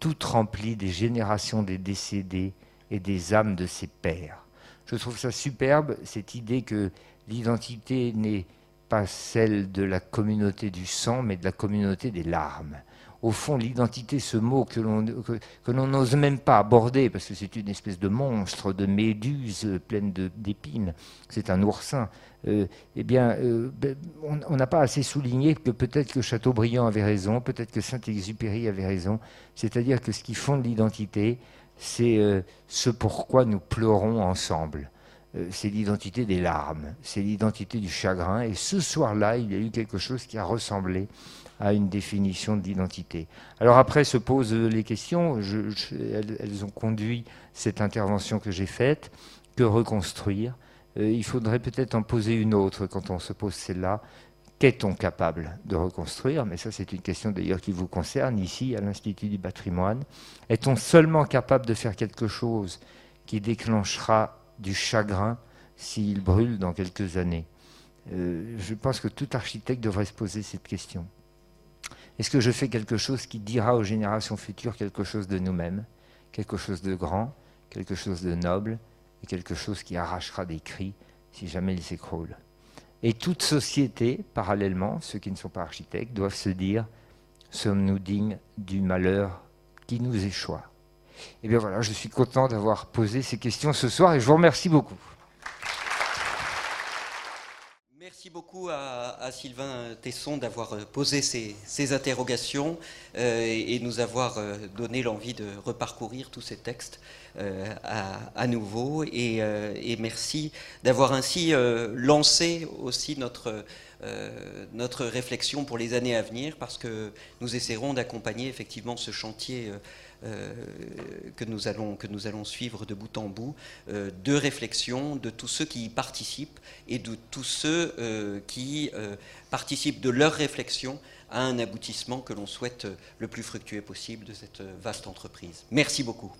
toutes remplies des générations des décédés et des âmes de ses pères. Je trouve ça superbe, cette idée que l'identité n'est pas celle de la communauté du sang, mais de la communauté des larmes. Au fond, l'identité, ce mot que l'on n'ose même pas aborder, parce que c'est une espèce de monstre, de méduse pleine d'épines, c'est un oursin, euh, eh bien, euh, ben, on n'a pas assez souligné que peut-être que Chateaubriand avait raison, peut-être que Saint-Exupéry avait raison, c'est-à-dire que ce qui fonde l'identité, c'est euh, ce pourquoi nous pleurons ensemble. c'est l'identité des larmes, c'est l'identité du chagrin, et ce soir-là, il y a eu quelque chose qui a ressemblé à une définition d'identité. Alors après se posent les questions, elles, ont conduit cette intervention que j'ai faite, que reconstruire? Euh, Il faudrait peut-être en poser une autre quand on se pose celle-là. Qu'est-on capable de reconstruire? Mais ça, c'est une question d'ailleurs qui vous concerne ici à l'Institut du patrimoine. Est-on seulement capable de faire quelque chose qui déclenchera du chagrin s'il brûle dans quelques années? Euh, Je pense que tout architecte devrait se poser cette question. Est-ce que je fais quelque chose qui dira aux générations futures quelque chose de nous-mêmes, quelque chose de grand, quelque chose de noble, quelque chose qui arrachera des cris si jamais il s'écroule Et toute société, parallèlement, ceux qui ne sont pas architectes, doivent se dire sommes-nous dignes du malheur qui nous échoua Et eh bien voilà, je suis content d'avoir posé ces questions ce soir et je vous remercie beaucoup. Beaucoup à, Sylvain Tesson d'avoir euh, posé ces, interrogations euh, et, nous avoir euh, donné l'envie de reparcourir tous ces textes à, nouveau. Et, merci d'avoir ainsi lancé aussi notre, notre réflexion pour les années à venir parce que nous essaierons d'accompagner effectivement ce chantier euh, que, nous allons, que nous allons suivre de bout en bout, euh, de réflexion de tous ceux qui y participent et de tous ceux euh, qui participent de leur réflexion à un aboutissement que l'on souhaite le plus fructueux possible de cette vaste entreprise. Merci beaucoup.